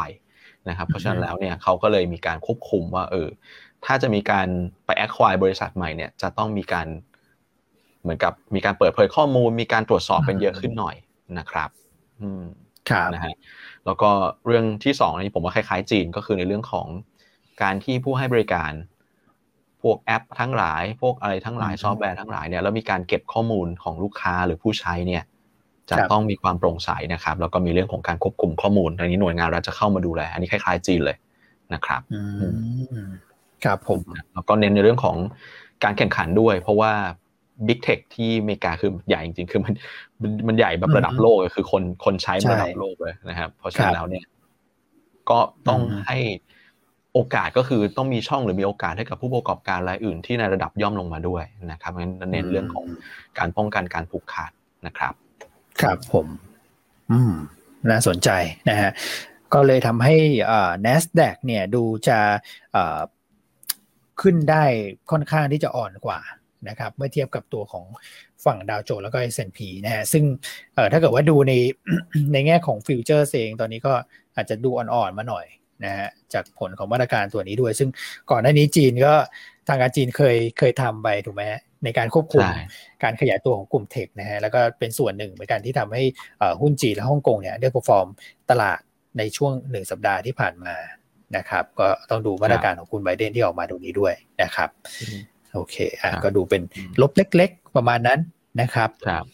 นะครับ เพราะฉะนั้นแล้วเนี่ยเขาก็เลยมีการควบคุมว่าเออถ้าจะมีการไป acquire บริษัทใหม่เนี่ยจะต้องมีการเหมือนกับมีการเปิดเผยข้อมูล มีการตรวจสอบเป็นเยอะขึ้นหน่อยนะครับอืมครับนะฮะแล้วก็เรื่องที่สองนี้ผมว่าคล้ายๆจีนก็คือในเรื่องของการที่ผู้ให้บริการ พวกแอปทั้งหลาย พวกอะไรทั้งหลายซอฟต์แวร์ทั้งหลายเนี่ยแล้วมีการเก็บข้อมูลของลูกค้าหรือผู้ใช้เนี่ยจะต้องมีความโปร่งใสนะครับ แล้วก็มีเรื่องของการควบคุมข้อมูลอันนี้หน่วยงานรัฐจะเข้ามาดูแล อันนี้คล้ายๆจีนเลยนะครับครับผมแล้วก็เน้นในเรื่องของการแข่งขันด้วย เพราะว่าบิ๊กเทคที่อเมริกาคือใหญ่จริงๆ คือมันมันใหญ่แบบระดับโลกคือคนคนใช้ระดับโลกเลยนะครับ เพราะฉะนั้นแล้วเนี่ย ก็ต้องให้ โอกาสก็คือต้องมีช่องหรือมีโอกาสให้กับผู้ประกอบการรายอื่นที่ในระดับย่อมลงมาด้วยนะครับงั้นเน้นเรื่องของการป้องกันการผูกขาดนะครับ ครับผม อืม น่าสนใจนะฮะก็เลยทำให้อ่า NASDAQ เนี่ยดูจะอ่าขึ้นได้ค่อนข้างที่จะอ่อนกว่านะครับเมื่อเทียบกับตัวของฝั่งดาวโจนส์แล้วก็ S&P นะฮะซึ่งเอ่อถ้าเกิดว่าดูในในแง่ของฟิวเจอร์เองตอนนี้ก็อาจจะดูอ่อนๆมาหน่อย นะฮะจากผลของมาตรการตัวนี้ด้วย ซึ่งก่อนหน้านี้จีนก็ทางการจีนเคยเคยทำไปถูกไหมในการควบคุมการขยายตัวของกลุ่มเทคนะฮะแล้วก็เป็นส่วนหนึ่งเหมือนกันที่ทำให้หุ้นจีนและฮ่องกงเนี่ยได้พอฟอร์มตลาดในช่วงหนึ่งสัปดาห์ที่ผ่านมานะครับ ก็ต้องดูมาตรการของคุณไบเดนที่ออกมาตรงนี้ด้วยนะครับโอเคอะก็ดูเป็นลบเล็ก ๆ ประมาณนั้นนะครับครับ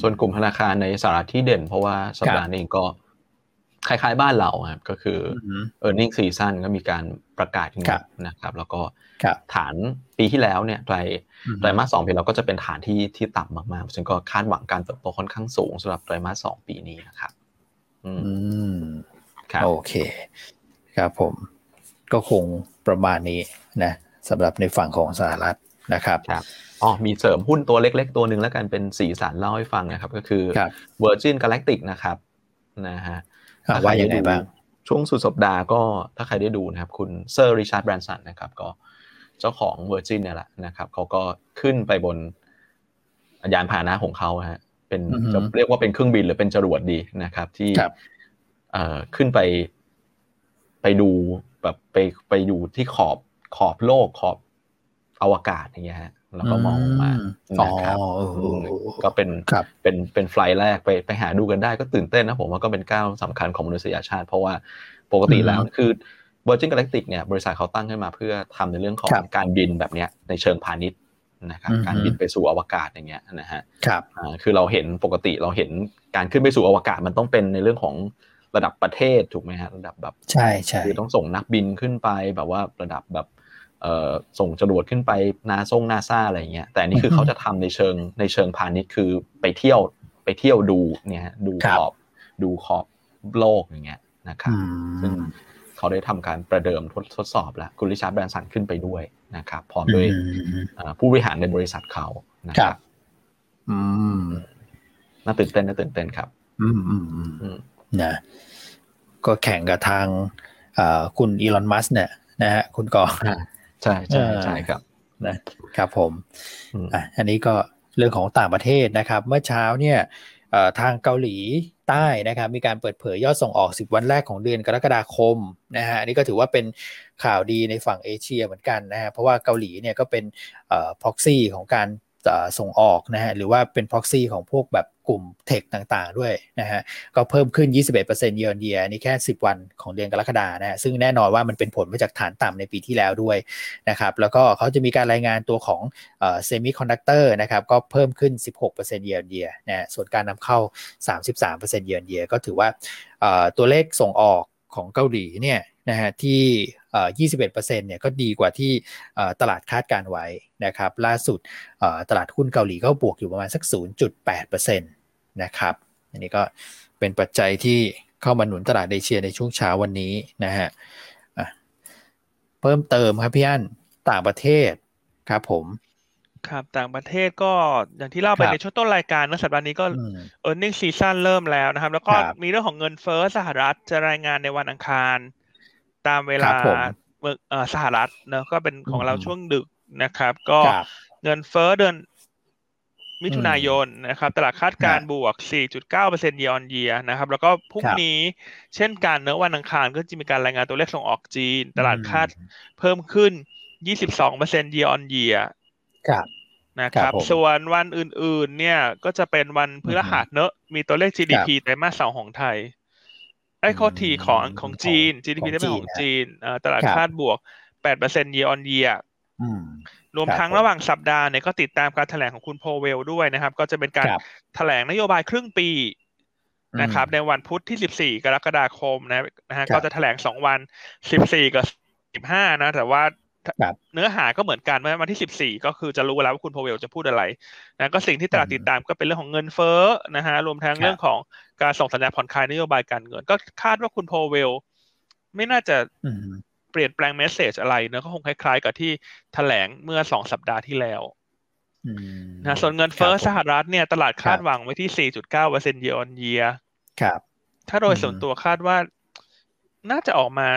ส่วนกลุ่มธนาคารในสหรัฐที่เด่น เพราะว่าสัปดาห์นี้ก็ คล้ายๆบ้านเราครับก็คือ e a r n i n g ็ season ก็มีการประกาศขึ้นนะครับ แล้วก็ฐานปีที่แล้วเนี่ยไตรไตรมาสสองปีเราก็จะเป็นฐานที่ที่ต่ำมากๆซึ่งก็คาดหวังการเติบโตค่อนข้างสูงสำหรับไตรมาสสองปีนี้นะครับ อืมโอเค ครับผม ก็คงประมาณนี้นะสำหรับในฝั่งของสหรัฐนะครับครับอ๋อมีเสริมหุ้นตัวเล็กๆ ตัวหนึ่งแล้วกันเป็นสีสันเล่าให้ฟังนะครับ ก็คือ Virgin Galactic นะครับนะฮะ ว่ายังไงบ้างช่วงสุดสัปดาห์ก็ถ้าใครได้ดูนะครับ คุณเซอร์ริชาร์ดแบรนสันนะครับ ก็เจ้าของ Virgin เนี่ยแหละนะครับเขาก็ขึ้นไปบนยานพาหนะของเขาฮะเป็นจะเรียกว่าเป็นเครื่องบินหรือเป็นจรวดดีนะครับ ที่ขึ้นไปไปดูแบบไปไปอยู่ที่ขอบขอบโลกขอบอวกาศอย่างเงี้ยฮะ แล้วก็มองมานะครับก็เป็นเป็นเป็นไฟล์แรกไปไปหาดูกันได้ก็ตื่นเต้นนะผมว่าก็เป็นก้าวสำคัญของมนุษยชาติ เพราะว่าปกติแล้วคือ Virgin Galactic เนี่ยบริษัทเขาตั้งขึ้นมาเพื่อทำในเรื่องของการบินแบบเนี้ยในเชิงพาณิชย์นะครับการบินไปสู่อวกาศอย่างเงี้ยนะฮะครับคือเราเห็นปกติเราเห็นการขึ้นไปสู่อวกาศมันต้องเป็นในเรื่องของระดับประเทศถูกไหมฮะระดับแบบใช่ใช่คือต้องส่งนักบินขึ้นไปแบบว่าระดับแบบเอ่อ ส่งจรวดขึ้นไปนาซ่งนาซาอะไรเงี้ยแต่นี่คือเขาจะทำในเชิงในเชิงพาณิชย์คือไปเที่ยวไปเที่ยวดูเนี่ยดูขอบดูขอบโลกอย่างเงี้ยนะครับซึ่งเขาได้ทำการประเดิมทดทดสอบแล้วคุณริชาร์ดแบรนสันขึ้นไปด้วยนะครับพร้อมด้วยผู้บริหารในบริษัทเขานะครับน่าตื่นเต้นน่าตื่นเต้นครับ อืมอืมอืมนะก็แข่งกับทางคุณอีลอนมัสเนี่ยนะฮะคุณกอ ใช่ใช่ใช่ครับนะครับผมอะอันนี้ก็เรื่องของต่างประเทศนะครับ เมื่อเช้าเนี่ยทางเกาหลีใต้นะครับมีการเปิดเผยยอดส่งออก 10 วันแรกของเดือนกรกฎาคมนะฮะอันนี้ก็ถือว่าเป็นข่าวดีในฝั่งเอเชียเหมือนกันนะฮะเพราะว่าเกาหลีเนี่ยก็เป็นพ็อกซี่ของการส่งออกนะฮะหรือว่าเป็น proxy ของพวกแบบ กลุ่มเทคต่างๆด้วยนะฮะก็เพิ่มขึ้น 21%เยอนเยียนี่แค่ 10 วันของเดือนกรกฎานะฮะซึ่งแน่นอนว่ามันเป็นผลมาจากฐานต่ำในปีที่แล้วด้วยนะครับแล้วก็เขาจะมีการรายงานตัวของเซมิคอนดักเตอร์นะครับก็เพิ่มขึ้น 16%เยอนเยียนะส่วนการนำเข้า 33%เยอนเยียก็ถือว่าตัวเลขส่งออกของเกาหลีเนี่ยนะฮะที่ 21%เนี่ยก็ดีกว่าที่ตลาดคาดการณ์ไว้นะครับล่าสุดตลาดหุ้นเกาหลีก็บวกอยู่ประมาณสัก 0.8%นะครับอันนี้ก็เป็นปัจจัยที่เข้ามาหนุนตลาดเอเชียในช่วงเช้าวันนี้นะฮะเพิ่มเติมครับพี่อันต่างประเทศครับผมครับต่างประเทศก็อย่างที่เล่าไปในช่วงต้นรายการนะสัปดาห์นี้ก็ e a r n i n g ็ season เริ่มแล้วนะครับ แล้วก็มีเรื่องของเงินเฟ้อสหรัฐจะรายงานในวันอังคาร ตามเวลาเมืองสหรัฐเนอะก็เป็นของเราช่วงดึกนะครับ ก็เงินเฟ้อเดือนมิถุนายนนะครับ ตลาดคาดการบวก 4.9%เยอนเยียนะครับ แล้วก็พรุ่งนี้เช่นกันเนื้อวันอังคารก็จะมีการรายงานตัวเลขส่งออกจีน ตลาดคาดเพิ่มขึ้น 22%เยอนเยียนะครับ ส่วนวันอื่นๆ เนี่ยก็จะเป็นวันพฤหัสเนอะมีตัวเลข GDP ไตรมาสสองของไทย ไอ้ข้อทีของของจีน GDP ได้เป็นของจีนตลาดคาดบวก8% year on year รวมทั้งระหว่างสัปดาห์เนี่ยก็ติดตามการแถลงของคุณโพเวลด้วยนะครับ ก็จะเป็นการแถลงนโยบายครึ่งปีนะครับ ในวันพุธที่ 14 กรกฎาคมนะนะฮะก็จะแถลงสองวัน 14 กับ 15 นะ แต่ว่า เนื้อหาก็เหมือนกันเมื่อวันที่14ก็คือจะรู้แล้วว่าคุณโพเวลจะพูดอะไรนะก็สิ่งที่ตลาดติดตามก็เป็นเรื่องของเงินเฟ้อนะฮะรวมทั้งเรื่องของการส่งสัญญาณผ่อนคลายนโยบายการเงิน ก็คาดว่าคุณโพเวลไม่น่าจะเปลี่ยนแปลงเมสเซจอะไรเนะก็คงคล้ายๆ กับที่แถลงเมื่อสองสัปดาห์ที่แล้วนะส่วนเงินเฟ้อสหรัฐเนี่ยตลาดคาดหวังไว้ที่ 4.9เปอร์เซ็นต์เยออนเยียครับ ถ้าโดยส่วนตัวคาดว่าน่าจะออกมา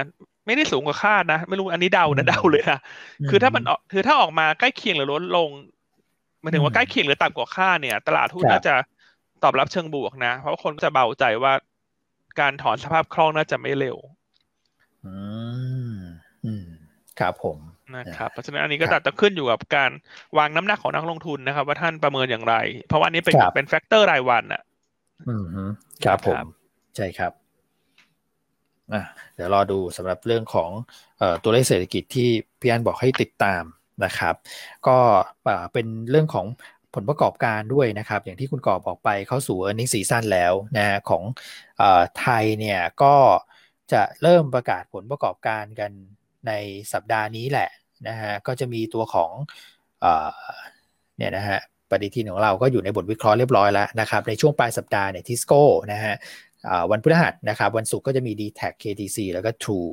ไม่ได้สูงกว่าคาดนะ ไม่รู้อันนี้เดานะเดาเลยนะคือถ้ามันออกคือถ้าออกมาใกล้เคียงหรือลดลงหมายถึงว่าใกล้เคียงหรือต่ำกว่าคาดเนี่ย ตลาดหุ้นน่าจะตอบรับเชิงบวกนะ เพราะคนก็จะเบาใจว่าการถอนสภาพคล่องน่าจะไม่เร็ว อืมอืมครับผมนะครับเพราะฉะนั้นอันนี้ก็จะขึ้นอยู่กับการวางน้ำหนักของนักลงทุนนะครับ ว่าท่านประเมินอย่างไร เพราะว่านี้เป็นเป็น factor รายวันอะ อืมครับผม ใช่ครับ อะเดี๋ยวรอดูสำหรับเรื่องของอตัวเลขเศรษฐกิจที่พี่อันบอกให้ติดตามนะครับ ก็เป็นเรื่องของผลประกอบการด้วยนะครับ อย่างที่คุณก่อบอกไปเข้าสู่ e a r n i n g ็ซีซั่นแล้วนะของอไทยเนี่ยก็จะเริ่มประกาศผลประกอบการกันในสัปดาห์นี้แหละนะฮะก็จะมีตัวของเนี่ยนะฮะปฏิทินของเราก็อยู่ในบทวิเคราะห์เรียบร้อยแล้วนะครับ ในช่วงปลายสัปดาห์เนี่ยทิสโก้นะฮะ วันพฤหัสนะครับวันศุกร์ก็จะมี d t แท KTC แล้วก็ True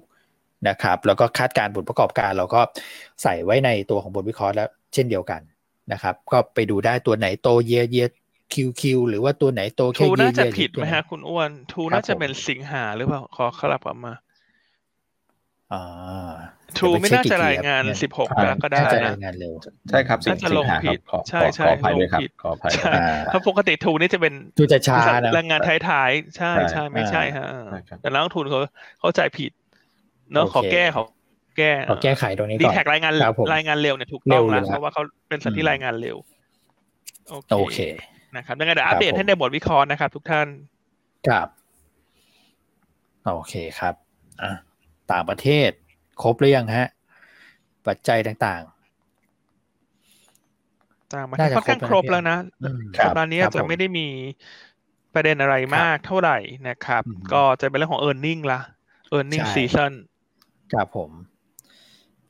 นะครับแล้วก็คาดการผลประกอบการเราก็ใส่ไว้ในตัวของบทวิเคราะห์แล้วเช่นเดียวกันนะครับก็ไปดูได้ตัวไหนโตเยียเยีย QQ หรือว่าตัวไหนโตแค่ทูน่าจะผิดไหมฮะคุณอ้วนทูน่าจะเป็นสิงหาหรือเปล่าขอขลับกลับมาอ่า ทูไม่น่าจะรายงานสิบหกกรกฎาคมรายงานเร็ว ใช่ครับสิงหาครับใช่ใช่ขออภัยด้วยครับขออภัยเพราะปกติทูนี่จะเป็นทูจะช้านะรายงานท้ายๆ ใช่ใช่ไม่ใช่ฮะแต่นักลงทุนเขาเข้าใจผิด เนอะขอแก้เขาแก้ขอแก้ไขตรงนี้ก่อนดีแท็กรายงานรายงานเร็วเนี่ยถูกต้องแล้วเพราะว่าเขาเป็นสัตว์ที่รายงานเร็ว โอเคนะครับยังไงเดี๋ยวอัปเดตให้ในบทวิเคราะห์นะครับ ทุกท่าน ครับ โอเคครับอะ ต่างประเทศ ครบหรือยังฮะ ปัจจัยต่างๆ ต่างประเทศค่อนข้างครบแล้วนะสัปดาห์นี้จะไม่ได้มีประเด็นอะไรมากเท่าไหร่นะครับ ก็จะเป็นเรื่องของ e a r n i n g ละ e a r n i n g season ครับผม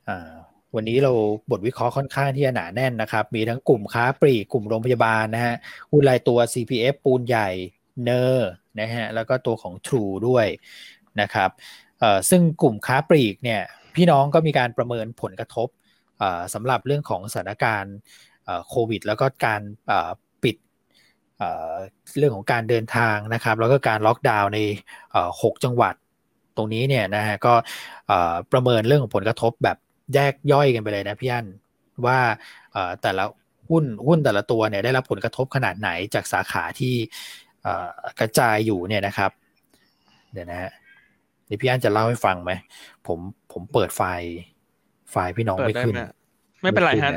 อ่าวันนี้เราบทวิเคราะห์ค่อนข้างที่จะหนาแน่นนะครับ มีทั้งกลุ่มค้าปลีกกลุ่มโรงพยาบาลนะฮะหุ้นรายตัว CPF ปูนใหญ่เนอร์นะฮะแล้วก็ตัวของ True ด้วยนะครับเอ่อ ซึ่งกลุ่มค้าปลีกเนี่ยพี่น้องก็มีการประเมินผลกระทบสำหรับเรื่องของสถานการณ์โควิด แล้วก็การปิดเรื่องของการเดินทางนะครับ แล้วก็การล็อกดาวน์ในหกจังหวัดตรงนี้เนี่ยนะฮะก็ประเมินเรื่องของผลกระทบแบบแยกย่อยกันไปเลยนะพี่อันว่าแต่ละหุ้นหุ้นแต่ละตัวเนี่ยได้รับผลกระทบขนาดไหนจากสาขาที่กระจายอยู่เนี่ยนะครับเดี๋ยวนะฮะ นี่พี่อันจะเล่าให้ฟังไหมผมผมเปิดไฟล์ไฟล์พี่น้องไม่ขึ้น ไม่เป็นไรฮะ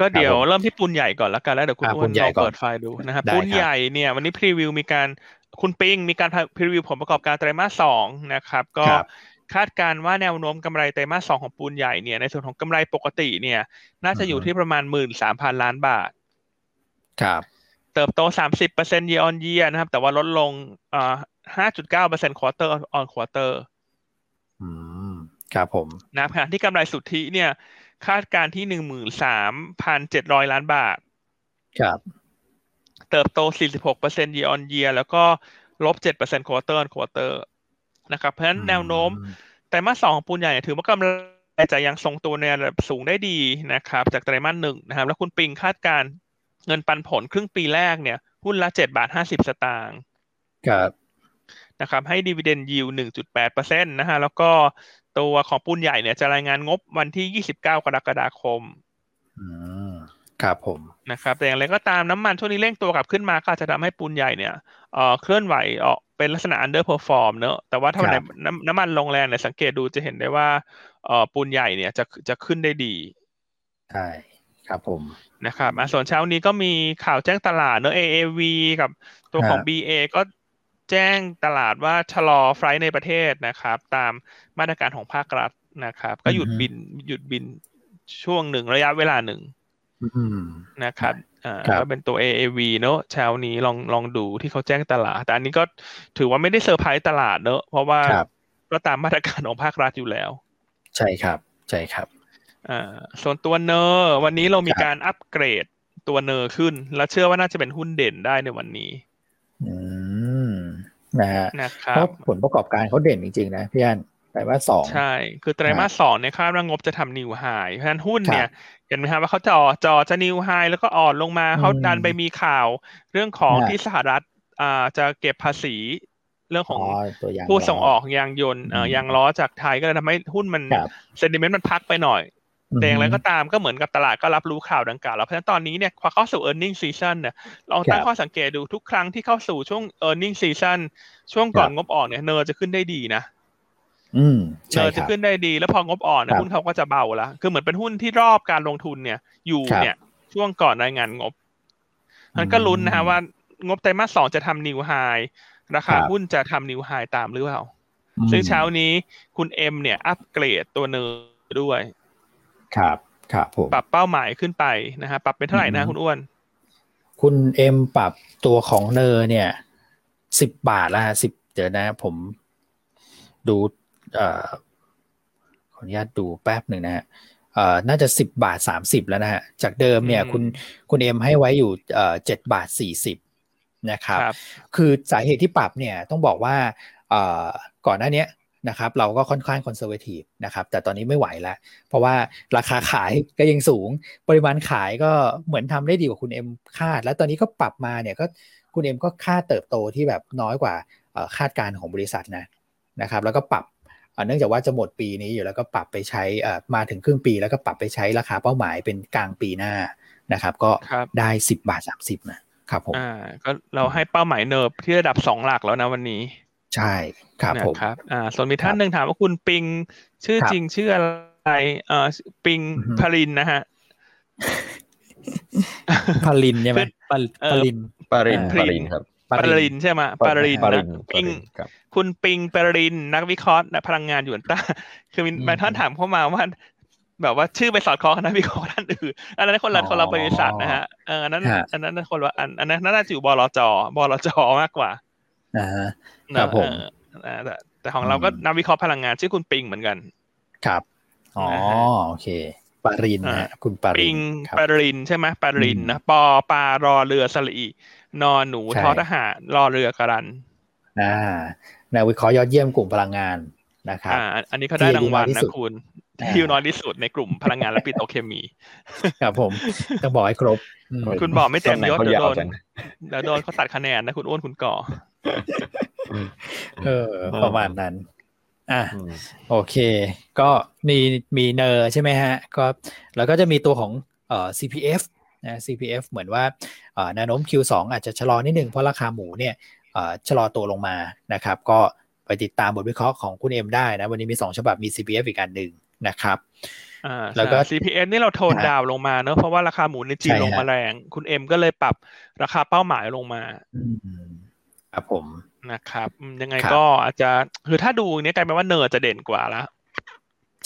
ก็เดี๋ยวเริ่มที่ปูนใหญ่ก่อนแล้วกันแล้วเดี๋ยวคุณอ้วนลองเปิดไฟล์ดูนะครับปูนใหญ่เนี่ยวันนี้พรีวิวมีการคุณปิงมีการพรีวิวผลประกอบการไตรมาสสองนะครับก็คาดการว่าแนวโน้มกำไรไตรมาสสองของปูนใหญ่เนี่ยในส่วนของกำไรปกติเนี่ย น่าจะอยู่ที่ประมาณหมื่นสามพันล้านบาท ครับ เติบโตสามสิบเปอร์เซ็นต์ year on year นะครับ แต่ว่าลดลงอ่าห้าจุดเก้าเปอร์เซ็นต์ quarter on quarter อื มครับผมนะขณะที่กำไรสุทธิเนี่ย คาดการที่หนึ่งหมื่นสามพันเจ็ดร้อยล้านบาท ครับ เติบโตสี่สิบหกเปอร์เซ็นต์ year on year แล้วก็ลบเจ็ดเปอร์เซ็นต์ quarter on quarter นะครับ เพราะฉะนั้นแนวโน้มแต่มาสองของปูนใหญ่ถือว่ากำไรจะยังทรงตัวในระดับสูงได้ดีนะครับ จากไตรมาสหนึ่งนะครับ แล้วคุณปิงคาดการเงินปันผลครึ่งปีแรกเนี่ยหุ้นละเจ็ดบาทห้าสิบสตางค์ครับ นะครับให้ดีเวเดนยิวหนึ่งจุดแปดเปอร์เซ็นต์นะฮะแล้วก็ตัวของปูนใหญ่เนี่ยจะรายงานงบวันที่ยี่สิบเก้ากรกฎาคมครับผมนะครับแต่อย่างไรก็ตามน้ำมันช่วงนี้เร่งตัวกลับขึ้นมาก็จะทำให้ปูนใหญ่เนี่ยเอ่อเคลื่อนไหวออกเป็นลักษณะ underperform เนอะแต่ว่าถ้าในน้ำน้ำมันลงแรงเนี่ยสังเกตดูจะเห็นได้ว่าเอ่อปูนใหญ่เนี่ยจะจะขึ้นได้ดีใช่ครับผมนะครับส่วนเช้านี้ก็มีข่าวแจ้งตลาดเนอะ AAV กับตัวของ BA ก็ แจ้งตลาดว่าชะลอไฟล์ในประเทศนะครับ ตามมาตรการของภาครัฐนะครับ ก็หยุดบินหยุดบินช่วงหนึ่งระยะเวลาหนึ่งนะครับอ่าก็เป็นตัว AAV เนอะเช้านี้ลองลองดูที่เขาแจ้งตลาด แต่อันนี้ก็ถือว่าไม่ได้เซอร์ไพรส์ตลาดเนอะเพราะว่าก็ตามมาตรการของภาครัฐอยู่แล้ว ใช่ครับ ใช่ครับอ่าส่วนตัว NER วันนี้เรามีการอัปเกรดตัว NER ขึ้น แล้วเชื่อว่าน่าจะเป็นหุ้นเด่นได้ในวันนี้ อืม นะฮะเพราะผลประกอบการเขาเด่นจริงๆนะพี่อันไตรมาสสองใช่ คือไตรมาสสองเนี่ยคาดว่างบจะทำนิวไฮเพราะฉะนั้นหุ้นเนี่ยเห็นไหมครับว่าเขาจะออจอจะนิวไฮแล้วก็อ่อนลงมาเขาดันไปมีข่าวเรื่องของที่สหรัฐอ่าจะเก็บภาษีเรื่องของผู้ส่งออกยางยนต์ยางล้อจากไทยก็เลยทำให้หุ้นมันเซนดิเมนต์มันพักไปหน่อย แต่อย่างไรก็ตามก็เหมือนกับตลาดก็รับรู้ข่าวดังกล่าวแล้วเพราะฉะนั้นตอนนี้เนี่ยพอเข้าสู่ e a r n i n g season เนี่ยลองตั้งข้อสังเกตดูทุกครั้งที่เข้าสู่ช่วง e a r n i n g season ช่วงก่อนงบออกเนี่ยเนอจะขึ้นได้ดีนะเนอจะขึ้นได้ดี แล้วพองบอ่อนหุ้นเขาก็จะเบาละคือเหมือนเป็นหุ้นที่รอบการลงทุนเนี่ย อยู่เนี่ยช่วงก่อนรายงานงบมันก็ลุ้นนะฮะว่างบไตรมาสสองจะทำนิวไฮราคาหุ้นจะทำนิวไฮตามหรือเปล่าซึ่งเช้านี้คุณเอ็มเนี่ยอัปเกรดตัวเนอด้วย ครับครับผมปรับเป้าหมายขึ้นไปนะฮะปรับเป็นเท่าไหร่นะคุณอ้วน คุณเอ็มปรับตัวของเนอเนี่ยสิบบาทละสิบเดี๋ยวนะ ผมดูเอ่อขออนุญาตดูแป๊บหนึ่งนะฮะเอ่อน่าจะสิบบาทสามสิบแล้วนะฮะจากเดิมเนี่ยคุณคุณเอ็มให้ไว้อยู่เอ่อเจ็ดบาทสี่สิบนะครับ คือสาเหตุที่ปรับเนี่ยต้องบอกว่าเอ่อก่อนหน้านี้ นะครับเราก็ค่อนข้าง conservative นะครับแต่ตอนนี้ไม่ไหวแล้ว เพราะว่าราคาขายก็ยังสูง ปริมาณขายก็เหมือนทำได้ดีกว่าคุณเอ็มคาด แล้วตอนนี้ก็ปรับมาเนี่ยก็คุณเอ็มก็คาดเติบโตที่แบบน้อยกว่าคาดการณ์ของบริษัทนะนะครับแล้วก็ปรับเนื่องจากว่าจะหมดปีนี้อยู่แล้วก็ปรับไปใช้มาถึงครึ่งปี แล้วก็ปรับไปใช้ราคาเป้าหมายเป็นกลางปีหน้านะครับ ก็ได้สิบบาทสามสิบนะครับผมอ่าก็เราให้เป้าหมาย NER ที่ระดับสองหลักแล้วนะวันนี้ ใช่ครับผมครับอ่าส่วนมีท่านหนึ่งถามว่าคุณปิง ชื่อจริงชื่ออะไรเอ่อปิงพลินนะฮะพลินใช่ไหมปลินปลินปลินครับปารินใช่ไหมปารินนะปิงคุณปิงปารินนักวิเคราะห์พลังงานอยู่ต้าคือมีบางท่านถามเข้ามาว่าแบบว่าชื่อไปสอดคล้องกันนะวิเคราะห์ท่านอื่นอันนั้นคนละคนละบริษัทนะฮะเอออันนั้นอันนั้นคนละอันอันนั้นน่าจะอยู่บลจบลจมากกว่า อ่าครับผมแต่แต่ของเราก็นักวิเคราะห์พลังงานชื่อคุณปิงเหมือนกัน ครับ อ๋อ โอเค ปารินนะคุณปารินปิงปารินใช่ไหมปารินนะ ปอปลารอเรือสลีนอนหนูทอทหารรอเรือกรันอ่าแนววิเคราะห์ยอดเยี่ยมกลุ่มพลังงานนะครับอ่าอันนี้เขาได้รางวัลนะคุณที่น้อยที่สุดในกลุ่มพลังงานและปิโตเคมี ครับผมต้องบอกให้ครบ คุณบอกไม่เต็มยศเดี๋ยวโดนเดี๋ยวโดนเขาตัดคะแนนนะคุณอ้วนคุณก่อ เออ ประมาณนั้น อะโอเค ก็มีมีเนอร์ใช่ไหมฮะ ก็แล้วก็จะมีตัวของเอ่อ CPF นะ CPF เหมือนว่าแนวโน้ม Q2 อาจจะชะลอนิดนึงเพราะราคาหมูเนี่ยชะลอตัวลงมานะครับ ก็ไปติดตามบทวิเคราะห์ของคุณเอ็มได้นะ วันนี้มี 2 ฉบับมี CPF อีกอันหนึ่งนะครับแล้วก็ CPF นี่เราโทนดาวลงมาเนอะเพราะว่าราคาหมูในจีนลงมาแรง คุณเอ็มก็เลยปรับราคาเป้าหมายลงมา ครับผมนะครับ ยังไงก็อาจจะคือถ้าดูเนี้ยกลายเป็นว่าเนอร์จะเด่นกว่าแล้ว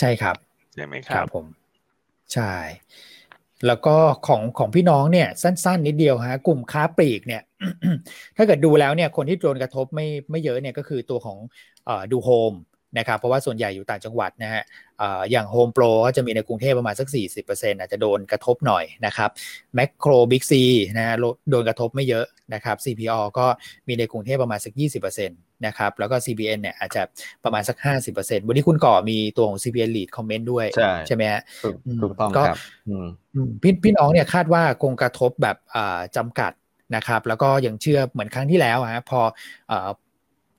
ใช่ครับใช่ไหมครับผมใช่ แล้วก็ของของพี่น้องเนี่ย สั้น ๆ นิดเดียวฮะกลุ่มค้าปลีกเนี่ย ถ้าเกิดดูแล้วเนี่ยคนที่โดนกระทบไม่ไม่เยอะเนี่ยก็คือตัวของอดูโฮม นะครับเพราะว่าส่วนใหญ่อยู่ต่างจังหวัดนะฮะอย่างโฮมโปรก็จะมีในกรุงเทพประมาณสัก 40%อาจจะโดนกระทบหน่อยนะครับแมคโครบิ๊กซีนะฮะโดนกระทบไม่เยอะนะครับ CPO ก็มีในกรุงเทพประมาณสัก 20%นะครับแล้วก็ CBN เนี่ยอาจจะประมาณสัก 50%วันนี้คุณก่อมีตัวของ CBN lead comment ด้วยใช่ใช่ไหมฮะถูกต้องครับพี่พี่น้องเนี่ยคาดว่าคงกระทบแบบจำกัดนะครับแล้วก็ยังเชื่อเหมือนครั้งที่แล้วฮะพอ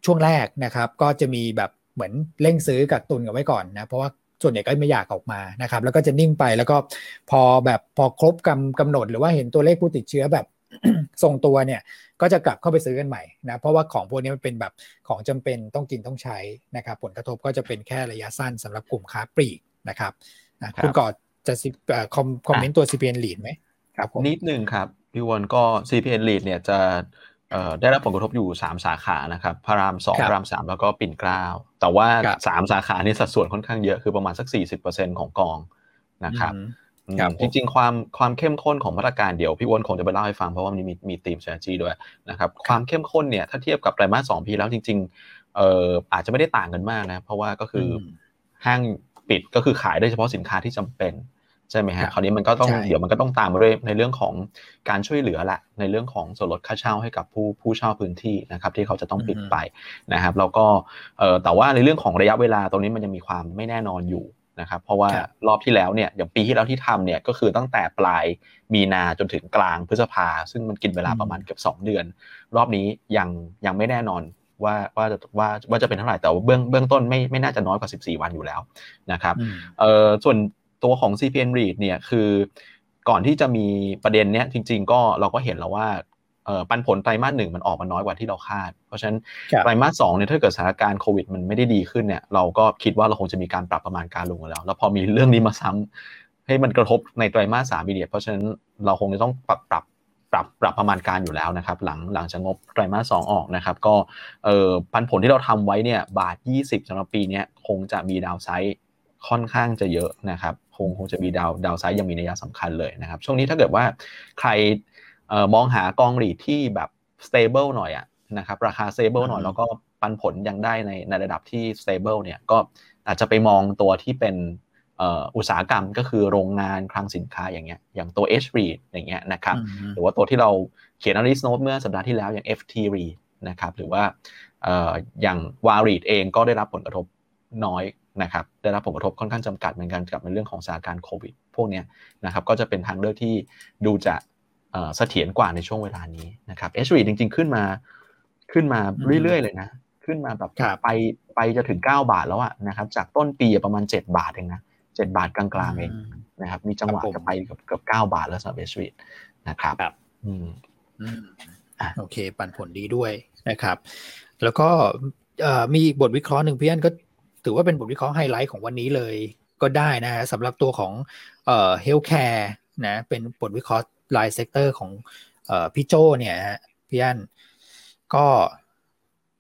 ช่วงแรกนะครับก็จะมีแบบ เหมือนเร่งซื้อกักตุนกันไว้ก่อนนะ เพราะว่าส่วนใหญ่ก็ไม่อยากออกมานะครับ แล้วก็จะนิ่งไปแล้วก็พอแบบพอครบกำกำหนดหรือว่าเห็นตัวเลขผู้ติดเชื้อแบบทรงตัวเนี่ยก็จะกลับเข้าไปซื้อกันใหม่นะเพราะว่าของพวกนี้มันเป็นแบบของจำเป็นต้องกินต้องใช้นะครับ ผลกระทบก็จะเป็นแค่ระยะสั้นสำหรับกลุ่มค้าปลีกนะครับนะคุณกอดจะคอมคอมเมนต์ตัว CPN lead ไหมครับนิดหนึ่งครับพี่วอนก็ CPN lead เนี่ยจะ ได้รับผลกระทบอยู่ 3 สาขานะครับพระรามสองพระรามสามแล้วก็ปิ่นเกล้าแต่ว่า 3 สาขานี้สัดส่วนค่อนข้างเยอะคือประมาณสัก 40%ของกองนะครับจริงๆ ความความเข้มข้นของมาตรการเดี๋ยวพี่วนคงจะไปเล่าให้ฟังเพราะว่ามันมีมีทีม strategy ด้วยนะครับความเข้มข้นเนี่ยถ้าเทียบกับไตรมาสสองปีแล้วจริงๆเอ่ออาจจะไม่ได้ต่างกันมากนะเพราะว่าก็คือห้างปิดก็คือขายได้เฉพาะสินค้าที่จำเป็น ใช่ไหมฮะคราวนี้มันก็ต้องเดี๋ยวมันก็ต้องตามมาด้วยในเรื่องของการช่วยเหลือแหละในเรื่องของส่วนลดค่าเช่าให้กับผู้ผู้เช่าพื้นที่นะครับที่เขาจะต้องปิดไปนะครับแล้วก็เอ่อแต่ว่าในเรื่องของระยะเวลาตรงนี้มันยังมีความไม่แน่นอนอยู่นะครับเพราะว่ารอบที่แล้วเนี่ยอย่างปีที่แล้วที่ทำเนี่ยก็คือตั้งแต่ปลายมีนาจนถึงกลางพฤษภา ซึ่งมันกินเวลาประมาณเกือบ2 เดือน รอบนี้ยังยังไม่แน่นอนว่าว่าจะว่าว่าจะเป็นเท่าไหร่แต่เบื้องเบื้องต้นไม่ไม่น่าจะน้อยกว่า 14 วันอยู่แล้วนะครับเอ่อส่วน ตัวของ CPN REIT เนี่ยคือก่อนที่จะมีประเด็นเนี้ยจริง ๆ ก็เราก็เห็นแล้วว่าปันผลไตรมาสหนึ่งมันออกมาน้อยกว่าที่เราคาด เพราะฉะนั้นไตรมาสสองเนี่ยถ้าเกิดสถานการณ์โควิดมันไม่ได้ดีขึ้นเนี่ยเราก็คิดว่าเราคงจะมีการปรับประมาณการลงแล้ว แล้วพอมีเรื่องนี้มาซ้ำให้มันกระทบในไตรมาสสามปีเดียเพราะฉะนั้นเราคงจะต้องปรับปรับปรับปรับประมาณการอยู่แล้วนะครับ หลังหลังจากงบไตรมาสสองออกนะครับ ก็เอ่อปันผลที่เราทำไว้เนี่ยบาท 20สำหรับปีนี้คงจะมีดาวไซด์ค่อนข้างจะเยอะนะครับ คงคงจะมีดาวดาวไซด์ยังมีนัยสำคัญเลยนะครับ ช่วงนี้ถ้าเกิดว่าใครมองหากองหลีดที่แบบ stable หน่อยอะนะครับราคา stable หน่อยแล้วก็ปันผลยังได้ในในระดับที่ stable เนี่ยก็อาจจะไปมองตัวที่เป็นอุตสาหกรรมก็คือโรงงานคลังสินค้าอย่างเงี้ยอย่างตัว H REIT อย่างเงี้ยนะครับหรือว่าตัวที่เราเขียน analyst note เมื่อสัปดาห์ที่แล้วอย่าง FT REIT นะครับหรือว่าอย่างวารีดเองก็ได้รับผลกระทบน้อย นะครับได้รับผลกระทบค่อนข้างจำกัดเหมือนกันกับในเรื่องของสถานการณ์โควิดพวกนี้นะครับก็จะเป็นทางเลือกที่ดูจะเสถียรกว่าในช่วงเวลานี้นะครับเอชวีจริง ๆ ขึ้นมาขึ้นมาเรื่อยๆเลยนะ ขึ้นมาแบบไปไปจะถึง 9 บาทแล้วอะนะครับจากต้นปีประมาณ 7 บาทเองนะ7บาทกลางๆเองนะครับมีจังหวะจะไปกับเกือบ9บาทแล้วสำหรับเอชวีนะครับอืมโอเค ปันผลดีด้วยนะครับ แล้วก็มีอีกบทวิเคราะห์หนึ่งพี่อันก็ ถือว่าเป็นบทวิเคราะห์ไฮไลท์ของวันนี้เลยก็ได้นะฮะสำหรับตัวของเอ่อ healthcare นะเป็นบทวิเคราะห์ราย sector ของเอ่อพี่โจเนี่ยฮะพี่อันก็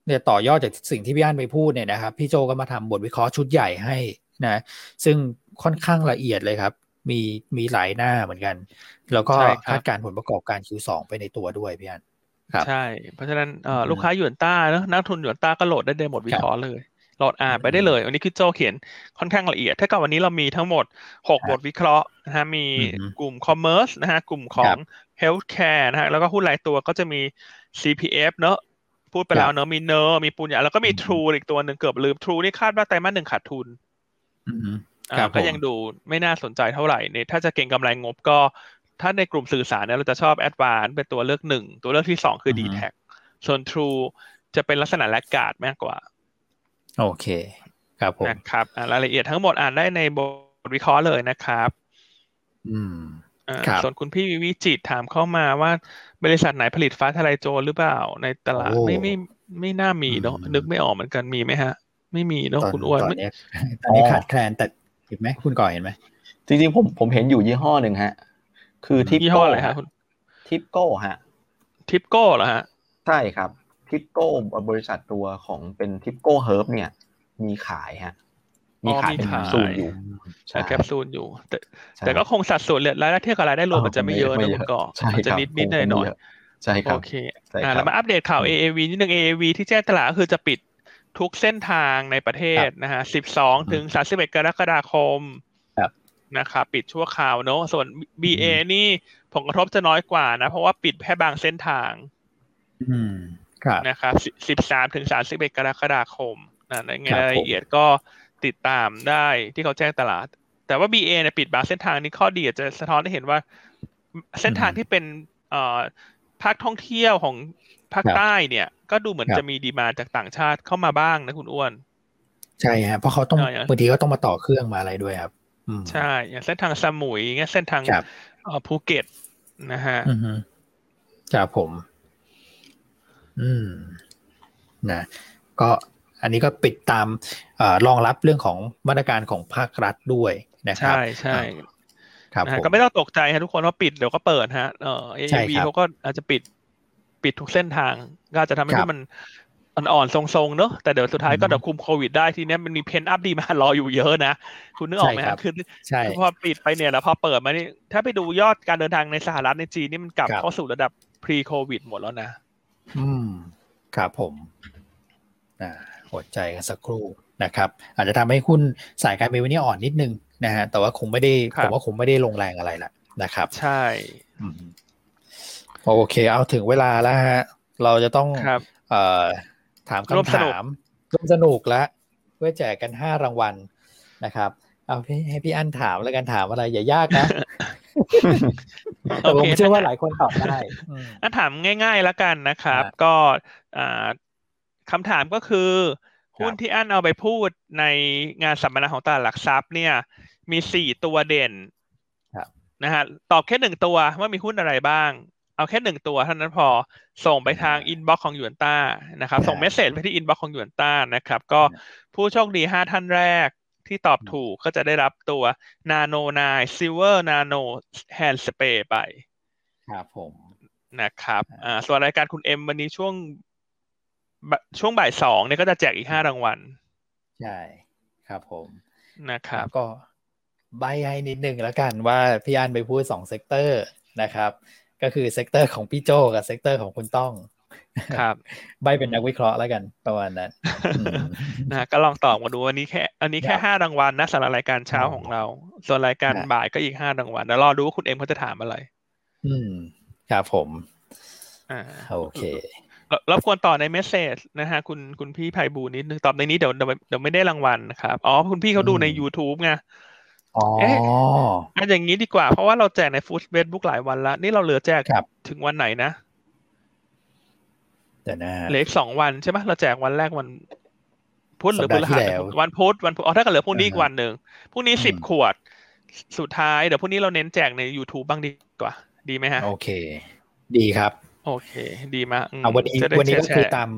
เนี่ยต่อยอดจากสิ่งที่พี่อันไปพูดเนี่ยนะครับพี่โจก็มาทำบทวิเคราะห์ชุดใหญ่ให้นะซึ่งค่อนข้างละเอียดเลยครับ มีมีหลายหน้าเหมือนกัน แล้วก็คาดการผลประกอบการ Q2 ไปในตัวด้วยพี่อันใช่ เพราะฉะนั้นลูกค้าหยวนต้าเนะนักลงทุนหยวนต้าก็โหลดได้ในบทวิเคราะห์เลย โหลดอ่านไปได้เลยวันนี้คือโจเขียนค่อนข้างละเอียด ถ้ากับวันนี้เรามีทั้งหมด 6 บทวิเคราะห์นะฮะมีกลุ่ม commerce นะฮะกลุ่มของ healthcare นะฮะแล้วก็หุ้นหลายตัวก็จะมี CPF เนอะพูดไปแล้วเนอะมี NER มีปูนยาแล้วก็มีทรูอีกตัวหนึ่งเกือบลืมทรูนี่คาดว่าไตรมาสหนึ่งขาดทุนอ่าก็ยังดูไม่น่าสนใจเท่าไหร่เนี่ยถ้าจะเก่งกำไรงบก็ ถ้าในกลุ่มสื่อสารเนี่ยเราจะชอบ ADVANC เป็นตัวเลือกหนึ่งตัวเลือกที่สองคือ d t แทส่วน True จะเป็นลักษณะ laggard มากกว่า โอเค ครับผมนะครับรายละเอียดทั้งหมดอ่านได้ในบทวิเคราะห์เลยนะครับ อืมส่วนคุณพี่วิจิตถามเข้ามาว่าบริษัทไหนผลิตฟ้าทลายโจรหรือเปล่าในตลาดไม่ไม่ไม่น่ามีเนาะนึกไม่ออกเหมือนกันมีไหมฮะ ไม่มีเนาะคุณอ้วนตอนนี้ตอนนี้ขาดแคลนแต่เห็นไหมคุณก่อเห็นไหมจริงๆผมผมเห็นอยู่ยี่ห้อหนึ่งฮะ คือทิปโก้อะไรฮะทิปโก้ฮะทิปโก้เหรอฮะ ใช่ครับ ทิปโก้บริษัทตัวของเป็นทิปโก้เฮิร์บเนี่ย มีขายฮะ มีขายเป็นแคปซูลอยู่ใช่แคปซูลอยู่ แต่แต่ก็คงสัดส่วนรายได้เทียบกับรายได้รวมมันจะไม่เยอะนะคุณก่อมันจะนิดนิดหน่อยหน่อยใช่ครับโอเคอ่าแล้วมาอัปเดตข่าว AAV นิดนึง AAV ที่แจ้งตลาดก็คือจะปิดทุกเส้นทางในประเทศนะฮะสิบสองถึงสามสิบเอ็ดกรกฎาคมนะครับปิดชั่วคราวเนอะส่วน BA นี่ผลกระทบจะน้อยกว่านะ เพราะว่าปิดแค่บางเส้นทาง อืมครับ นะครับสิบสามถึงสามสิบเอ็ดกรกฎาคมนะในรายละเอียดก็ติดตามได้ที่เขาแจ้งตลาด แต่ว่า BA เนี่ยปิดบางเส้นทางนี้ข้อดีจะสะท้อนให้เห็นว่าเส้นทางที่เป็นเอ่อภาคท่องเที่ยวของภาคใต้เนี่ย ก็ดูเหมือนจะมีดีมาจากต่างชาติเข้ามาบ้างนะคุณอ้วน ใช่ฮะเพราะเขาต้องบางทีก็ต้องมาต่อเครื่องมาอะไรด้วยครับใช่ อย่างเส้นทางสมุยเงี้ยเส้นทางภูเก็ตนะฮะครับผม อืมนะก็อันนี้ก็ปิดตามอรองรับเรื่องของมาตรการของภาครัฐด้วยนะครับ ใช่ใช่ครับก็ไม่ต้องตกใจฮะทุกคนว่าปิดเดี๋ยวก็เปิดฮะ AAV เขาก็อาจจะปิดปิดทุกเส้นทาง ก็จะทำให้มันอ่อนๆทรงๆเนอะแต่เดี๋ยวสุดท้ายก็เดี๋ยวคุมโควิดได้ทีนี้มันมี pent-up demand รออยู่เยอะนะ คุณนึกออกไหมครับคือพอปิดไปเนี่ยแล้วพอเปิดมานี่ถ้าไปดูยอดการเดินทางในสหรัฐในจีนนี่มันกลับเข้าสู่ระดับ pre โควิดหมดแล้วนะ อืมครับผมอ่าหดใจกันสักครู่นะครับ อาจจะทำให้หุ้นสายการบินวันนี้อ่อนนิดนึงนะฮะแต่ว่าคงไม่ได้ผมว่าคงไม่ได้ลงแรงอะไรละนะครับ ใช่โอเค เอาถึงเวลาแล้วฮะ เราจะต้องเอ่อถามคำถามร่วมสนุกแล้วเพื่อแจกกันห้ารางวัลนะครับ เอาพี่ให้พี่อันถามแล้วกันถามอะไรอย่ายากนะ ผมเชื่อว่าหลายคนตอบได้อันถามง่ายๆแล้วกันนะครับ ก็คำถามก็คือ หุ้นที่อันเอาไปพูดในงานสัมมนาของตลาดหลักทรัพย์เนี่ย มีสี่ตัวเด่นนะฮะตอบแค่หนึ่งตัวว่ามีหุ้นอะไรบ้าง เอาแค่หนึ่งตัวเท่านั้นพอส่งไปทาง inbox ของหยวนต้านะครับ ส่ง message ไปที่ inbox ของหยวนต้านะครับ ก็ผู้โชคดีห้าท่านแรก ที่ตอบถูกก็จะได้รับตัว Nano 9 Silver Nano Hand Spray ไป ครับผมนะครับอ่าส่วนรายการคุณเอ็มวันนี้ช่วง ช่วงบ่ายสองเนี่ยก็จะแจกอีกห้ารางวัล ใช่ ครับผมนะครับก็ใบ้ให้นิดนึงแล้วกันว่าพี่อันไปพูดสอง sector นะครับ ก็คือ sector ของพี่โจกับ sector ของคุณต้อง ครับ ใบ้เป็นนักวิเคราะห์แล้วกันประมาณนั้นนะก็ลองตอบมาดูวันนี้แค่ อันนี้แค่ห้ารางวัลนะสำหรับรายการเช้าของเรา ส่วนรายการบ่ายก็อีกห้ารางวัลเดี๋ยวรอดูว่าคุณเอ็มเขาจะถามอะไร อืมครับผมอ่าโอเครบกวนตอบใน message นะฮะคุณคุณพี่ไพบูนิดนึงตอบในนี้เดี๋ยวเดี๋ยวไม่ได้รางวัลนะครับ อ๋อ คุณพี่เขาดูใน YouTube ไงอ๋ออันอย่างนี้ดีกว่าเพราะว่าเราแจกในฟู้ดเฟซบุ๊กหลายวันแล้ว นี่เราเหลือแจกถึงวันไหนนะ แต่นะเหลืออีกสองวันใช่ไหมเราแจกวันแรกวันพุธหรือพฤหัสวันพุธวันพุธอ๋อถ้าเกิดเหลือพรุ่งนี้อีกวันหนึ่งพรุ่งนี้สิบขวด สุดท้ายเดี๋ยวพรุ่งนี้เราเน้นแจกใน YouTube บ้างดีกว่า ดีไหมฮะ โอเค ดีครับ โอเค ดีมากเอาวันนี้วันนี้ก็คือตาม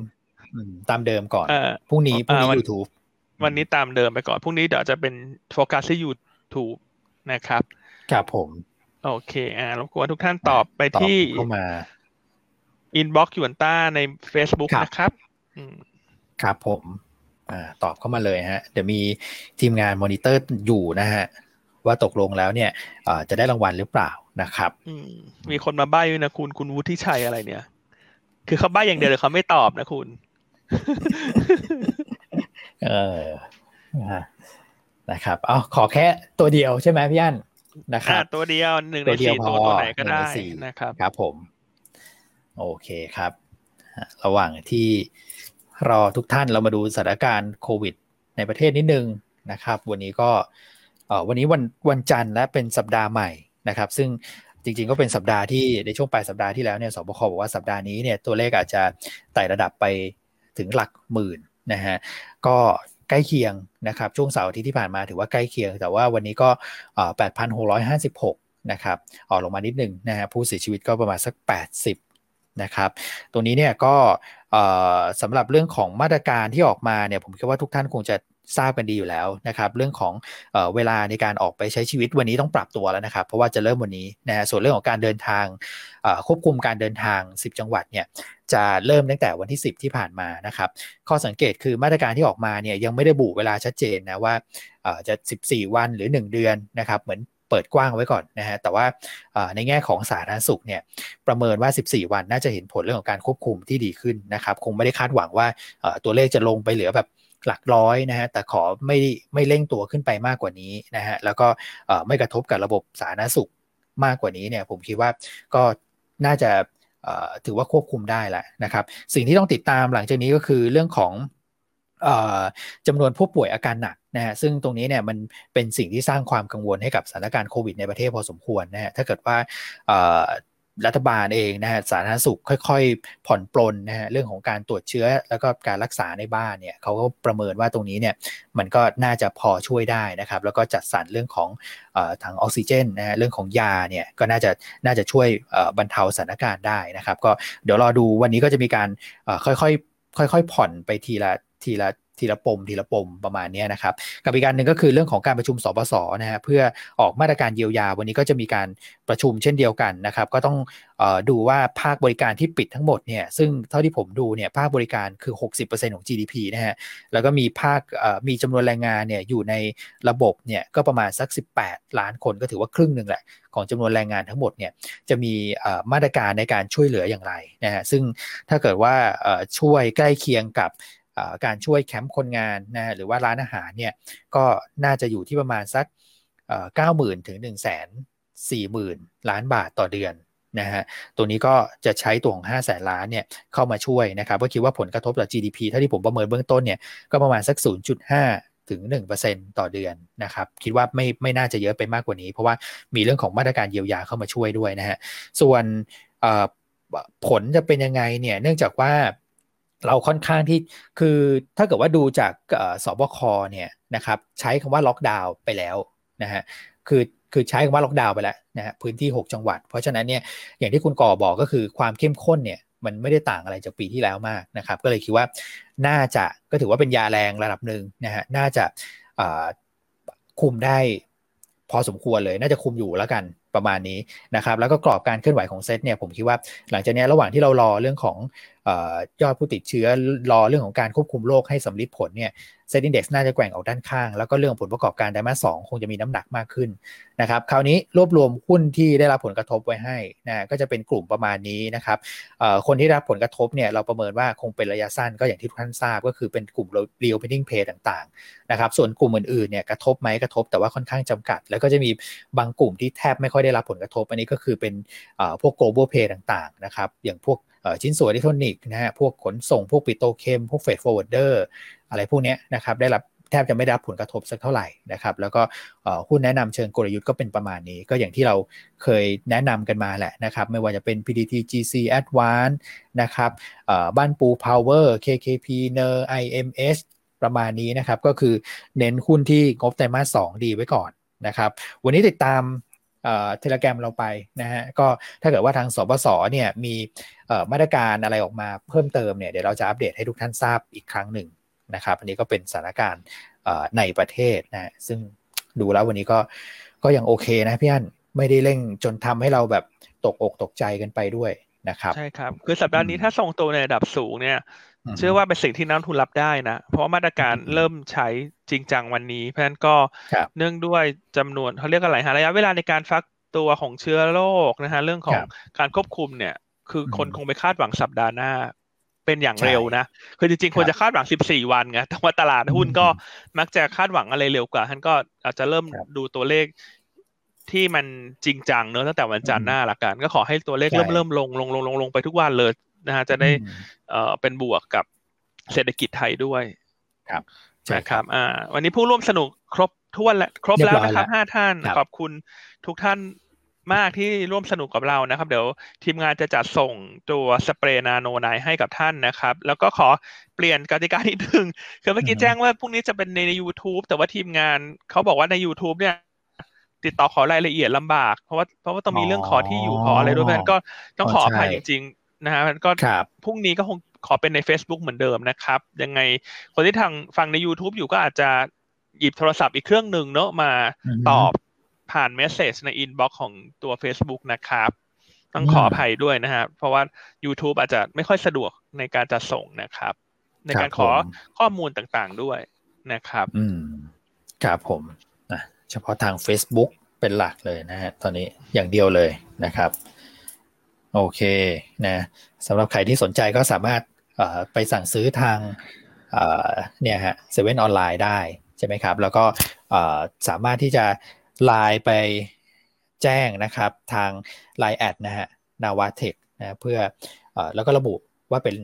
ตามเดิมก่อนพรุ่งนี้พรุ่งนี้ยูทูบวันนี้ตามเดิมไปก่อนพรุ่งนี้เดี๋ยวจะเป็นโฟกัสที่ยูทูบนะครับครับผม โอเค อ่ารบกวนทุกท่านตอบไปที่เข้ามา inbox หยวนต้าใน Facebook นะครับครับผมอ่าตอบเข้ามาเลยฮะ เดี๋ยวมีทีมงานมอนิเตอร์อยู่นะฮะ ว่าตกลงแล้วเนี่ยจะได้รางวัลหรือเปล่านะครับมีคนมาใบ้นะคุณคุณวุฒิชัยอะไรเนี่ย คือเขาใบ้อย่างเดียวเลยเขาไม่ตอบนะคุณ เออนะครับเอาขอแค่ตัวเดียวใช่ไหมพี่อั้นนะครับตัวเดียวหนึ่งในสี่ตัวตัวไหนก็ได้นะครับ ครับผม โอเคครับ ระหว่างที่รอทุกท่านเรามาดูสถานการณ์โควิด ในประเทศนิดนึงนะครับ วันนี้ก็วันนี้วันวันจันทร์และเป็นสัปดาห์ใหม่นะครับ ซึ่งจริงๆก็เป็นสัปดาห์ที่ในช่วงปลายสัปดาห์ที่แล้วเนี่ยสบคบอกว่าสัปดาห์นี้เนี่ยตัวเลขอาจจะไต่ระดับไปถึงหลักหมื่นนะฮะก็ใกล้เคียงนะครับช่วงเสาร์ทิตย์ที่ผ่านมาถือว่าใกล้เคียง แต่ว่าวันนี้ก็ 8,656 นะครับออกลงมานิดหนึ่งนะฮะผู้เสียชีวิตก็ประมาณสัก 80 นะครับตรงนี้เนี่ยก็สำหรับเรื่องของมาตรการที่ออกมาเนี่ยผมคิดว่าทุกท่านคงจะทราบกันดีอยู่แล้วนะครับเรื่องของเอเวลาในการออกไปใช้ชีวิตวันนี้ต้องปรับตัวแล้วนะครับ เพราะว่าจะเริ่มวันนี้นะฮะส่วนเรื่องของการเดินทางควบคุมการเดินทาง 10 จังหวัดเนี่ยจะเริ่มตั้งแต่วันที่ 10 ที่ผ่านมานะครับข้อสังเกตคือมาตรการที่ออกมาเนี่ยยังไม่ได้บุเวลาชัดเจนนะว่าจะ 14 วันหรือ 1 เดือนนะครับเหมือน เปิดกว้างไว้ก่อนนะฮะแต่ว่าในแง่ของสาธารณสุขเนี่ยประเมินว่า 14 วันน่าจะเห็นผลเรื่องของการควบคุมที่ดีขึ้นนะครับคงไม่ได้คาดหวังว่าตัวเลขจะลงไปเหลือแบบหลักร้อยนะฮะแต่ขอไม่ไม่เร่งตัวขึ้นไปมากกว่านี้นะฮะแล้วก็ไม่กระทบกับระบบสาธารณสุขมากกว่านี้เนี่ยผมคิดว่าก็น่าจะถือว่าควบคุมได้แหละนะครับ สิ่งที่ต้องติดตามหลังจากนี้ก็คือเรื่องของจำนวนผู้ป่วยอาการหนัก นะฮะซึ่งตรงนี้เนี่ยมันเป็นสิ่งที่สร้างความกังวลให้กับสถานการณ์โควิดในประเทศพอสมควรนะฮะถ้าเกิดว่ารัฐบาลเองนะฮะสาธารณสุขค่อยๆ ผ่อนปลนนะฮะเรื่องของการตรวจเชื้อแล้วก็การรักษาในบ้านเนี่ยเขาก็ประเมินว่าตรงนี้เนี่ยมันก็น่าจะพอช่วยได้นะครับแล้วก็จัดสรรเรื่องของถังออกซิเจนนะฮะเรื่องของยาเนี่ยก็น่าจะน่าจะช่วยบรรเทาสถานการณ์ได้นะครับ ก็เดี๋ยวรอดูวันนี้ก็จะมีการค่อยๆค่อยๆผ่อนไปทีละทีละ ทีละปมทีละปมประมาณนี้นะครับกับอีกการหนึ่งก็คือเรื่องของการประชุมสบสนะฮะเพื่อออกมาตรการเยียวยา วันนี้ก็จะมีการประชุมเช่นเดียวกันนะครับ ก็ต้องออดูว่าภาคบริการที่ปิดทั้งหมดเนี่ยซึ่งเท่าที่ผมดูเนี่ยภาคบริการคือ 60%ของ GDP นะฮะแล้วก็มีภาคมีจำนวนแรงงานเนี่ยอยู่ในระบบเนี่ยก็ประมาณสัก 18 ล้านคนก็ถือว่าครึ่งหนึ่งแหละของจำนวนแรงงานทั้งหมดเนี่ยจะมีมาตรการในการช่วยเหลืออย่างไรนะฮะซึ่งถ้าเกิดว่าช่วยใกล้เคียงกับ การช่วยแคมป์คนงานนะหรือว่าร้านอาหารเนี่ยก็น่าจะอยู่ที่ประมาณสักเก้าหมื่นถึงหนึ่งแสนสี่หมื่นล้านบาทต่อเดือนนะฮะตัวนี้ก็จะใช้ตัวของ 5 0 0แสนล้านเนี่ยเข้ามาช่วยนะครับก็คิดว่าผลกระทบต่อ GDP ถ้าที่ผมประเมินเบื้องต้นเนี่ยก็ประมาณสัก 0.5 ถึง 1%ต่อเดือนนะครับคิดว่าไม่ไม่น่าจะเยอะไปมากกว่านี้ เพราะว่ามีเรื่องของมาตรการเยียวยาเข้ามาช่วยด้วยนะฮะส่วนผลจะเป็นยังไงเนี่ยเนื่องจากว่า เราค่อนข้างที่คือถ้าเกิดว่าดูจากสบคเนี่ยนะครับใช้คำว่าล็อกดาวน์ไปแล้วนะฮะคือคือใช้คำว่าล็อกดาวน์ไปแล้วนะฮะพื้นที่ 6 จังหวัด เพราะฉะนั้นเนี่ยอย่างที่คุณก่อบอกก็คือความเข้มข้นเนี่ยมันไม่ได้ต่างอะไรจากปีที่แล้วมากนะครับ ก็เลยคิดว่าน่าจะก็ถือว่าเป็นยาแรงระดับหนึ่งนะฮะน่าจะคุมได้พอสมควรเลย น่าจะคุมอยู่แล้วกันประมาณนี้นะครับ แล้วก็กรอบการเคลื่อนไหวของเซตเนี่ยผมคิดว่าหลังจากนี้ระหว่างที่เรารอเรื่องของ ยอดผู้ติดเชื้อรอเรื่องของการควบคุมโรคให้สัมฤทธิ์ผลเนี่ย SET Index น่าจะแกว่งออกด้านข้าง แล้วก็เรื่องผลประกอบการไตรมาสสองคงจะมีน้ำหนักมากขึ้นนะครับคราวนี้รวบรวมหุ้นที่ได้รับผลกระทบไว้ให้นะก็จะเป็นกลุ่มประมาณนี้นะครับคนที่รับผลกระทบเนี่ยเราประเมินว่าคงเป็นระยะสั้นก็อย่างที่ทุกท่านทราบก็คือเป็นกลุ่ม reopening play ต่างๆนะครับส่วนกลุ่มอื่นๆเนี่ยกระทบไหมกระทบแต่ว่าค่อนข้างจำกัด แล้วก็จะมีบางกลุ่มที่แทบไม่ค่อยได้รับผลกระทบ อันนี้ก็คือเป็นพวก global play ต่างๆนะครับอย่างพวก ชิ้นส่วนอิเล็กทรอนิกส์นะฮะพวกขนส่งพวก petrochem พวก freight forwarder อะไรพวกนี้นะครับได้รับแทบจะไม่ได้รับผลกระทบสักเท่าไหร่นะครับ แล้วก็หุ้นแนะนำเชิงกลยุทธ์ก็เป็นประมาณนี้ ก็อย่างที่เราเคยแนะนำกันมาแหละนะครับ ไม่ว่าจะเป็น PTTGC Advance นะครับบ้านปู Power KKP NER IMS ประมาณนี้นะครับ ก็คือเน้นหุ้นที่งบไตรมาสสองดีไว้ก่อนนะครับ วันนี้ติดตาม เทเลแกรมเราไปนะฮะก็ถ้าเกิดว่าทางสบศเนี่ยมีมาตรการอะไรออกมาเพิ่มเติมเนี่ยเดี๋ยวเราจะอัปเดตให้ทุกท่านทราบอีกครั้งหนึ่งนะครับอันนี้ก็เป็นสถานการณ์ในประเทศนะซึ่งดูแล้ววันนี้ก็ก็ยังโอเคนะพี่อันไม่ได้เร่งจนทำให้เราแบบตกอกตกใจกันไปด้วยนะครับใช่ครับ คือสัปดาห์นี้ถ้าส่งตัวในระดับสูงเนี่ย เชื่อว่าเป็นสิ่งที่นักทุนรับได้นะ เพราะมาตรการเริ่มใช้จริงจังวันนี้ เพราะฉะนั้นก็เนื่องด้วยจำนวนเขาเรียกอะไรฮะระยะเวลาในการฟักตัวของเชื้อโรคนะฮะเรื่องของการควบคุมเนี่ย คือคนคงไปคาดหวังสัปดาห์หน้า เป็นอย่างเร็วนะ คือจริงๆควรจะคาดหวัง 14 วันไงแต่ว่าตลาดหุ้นก็มักจะคาดหวังอะไรเร็วกว่าท่านก็อาจจะเริ่มดูตัวเลขที่มันจริงจังเนอะตั้งแต่วันจันทร์หน้าละกัน ก็ขอให้ตัวเลขเริ่มเริ่มลงลงลงลงลงไปทุกวันเลย นะฮะจะได้เอ่อเป็นบวกกับเศรษฐกิจไทยด้วยครับนะครับอ่าวันนี้ผู้ร่วมสนุกครบท้วนและครบแล้วนะครับห้าท่านขอบคุณทุกท่านมากที่ร่วมสนุกกับเรานะครับ เดี๋ยวทีมงานจะจัดส่งตัวสเปรย์นาโนไนให้กับท่านนะครับ แล้วก็ขอเปลี่ยนกติกาทีหนึ่งคือเมื่อกี้แจ้งว่าพรุ่งนี้จะเป็นใน YouTube แต่ว่าทีมงานเขาบอกว่าใน YouTube เนี่ย ติดต่อขอรายละเอียดลำบาก เพราะว่าเพราะว่าต้องมีเรื่องขอที่อยู่ขออะไรด้วยเพราะฉะนั้นก็ต้องขออภัยจริง นะฮะก็พรุ่งนี้ก็คงขอเป็นใน Facebook เหมือนเดิมนะครับ ยังไงคนที่ทางฟังใน YouTube อยู่ก็อาจจะหยิบโทรศัพท์อีกเครื่องหนึ่งเนอะมาตอบผ่าน message ใน inbox ของตัว Facebook นะครับ ต้องขออภัยด้วยนะครับเพราะว่า YouTube อาจจะไม่ค่อยสะดวกในการจะส่งนะครับ ในการขอข้อมูลต่างๆด้วยนะครับ อืมครับผมนะเฉพาะทาง Facebook เป็นหลักเลยนะฮะตอนนี้อย่างเดียวเลยนะครับ โอเคนะสำหรับใครที่สนใจก็สามารถไปสั่งซื้อทางเนี่ยฮะเซเว่นออนไลน์ได้ใช่ไหมครับ แล้วก็สามารถที่จะไลน์ไปแจ้งนะครับทาง Line แอดนะฮะนาวาเทคนะเพื่ออแล้วก็ระบุว่าเป็น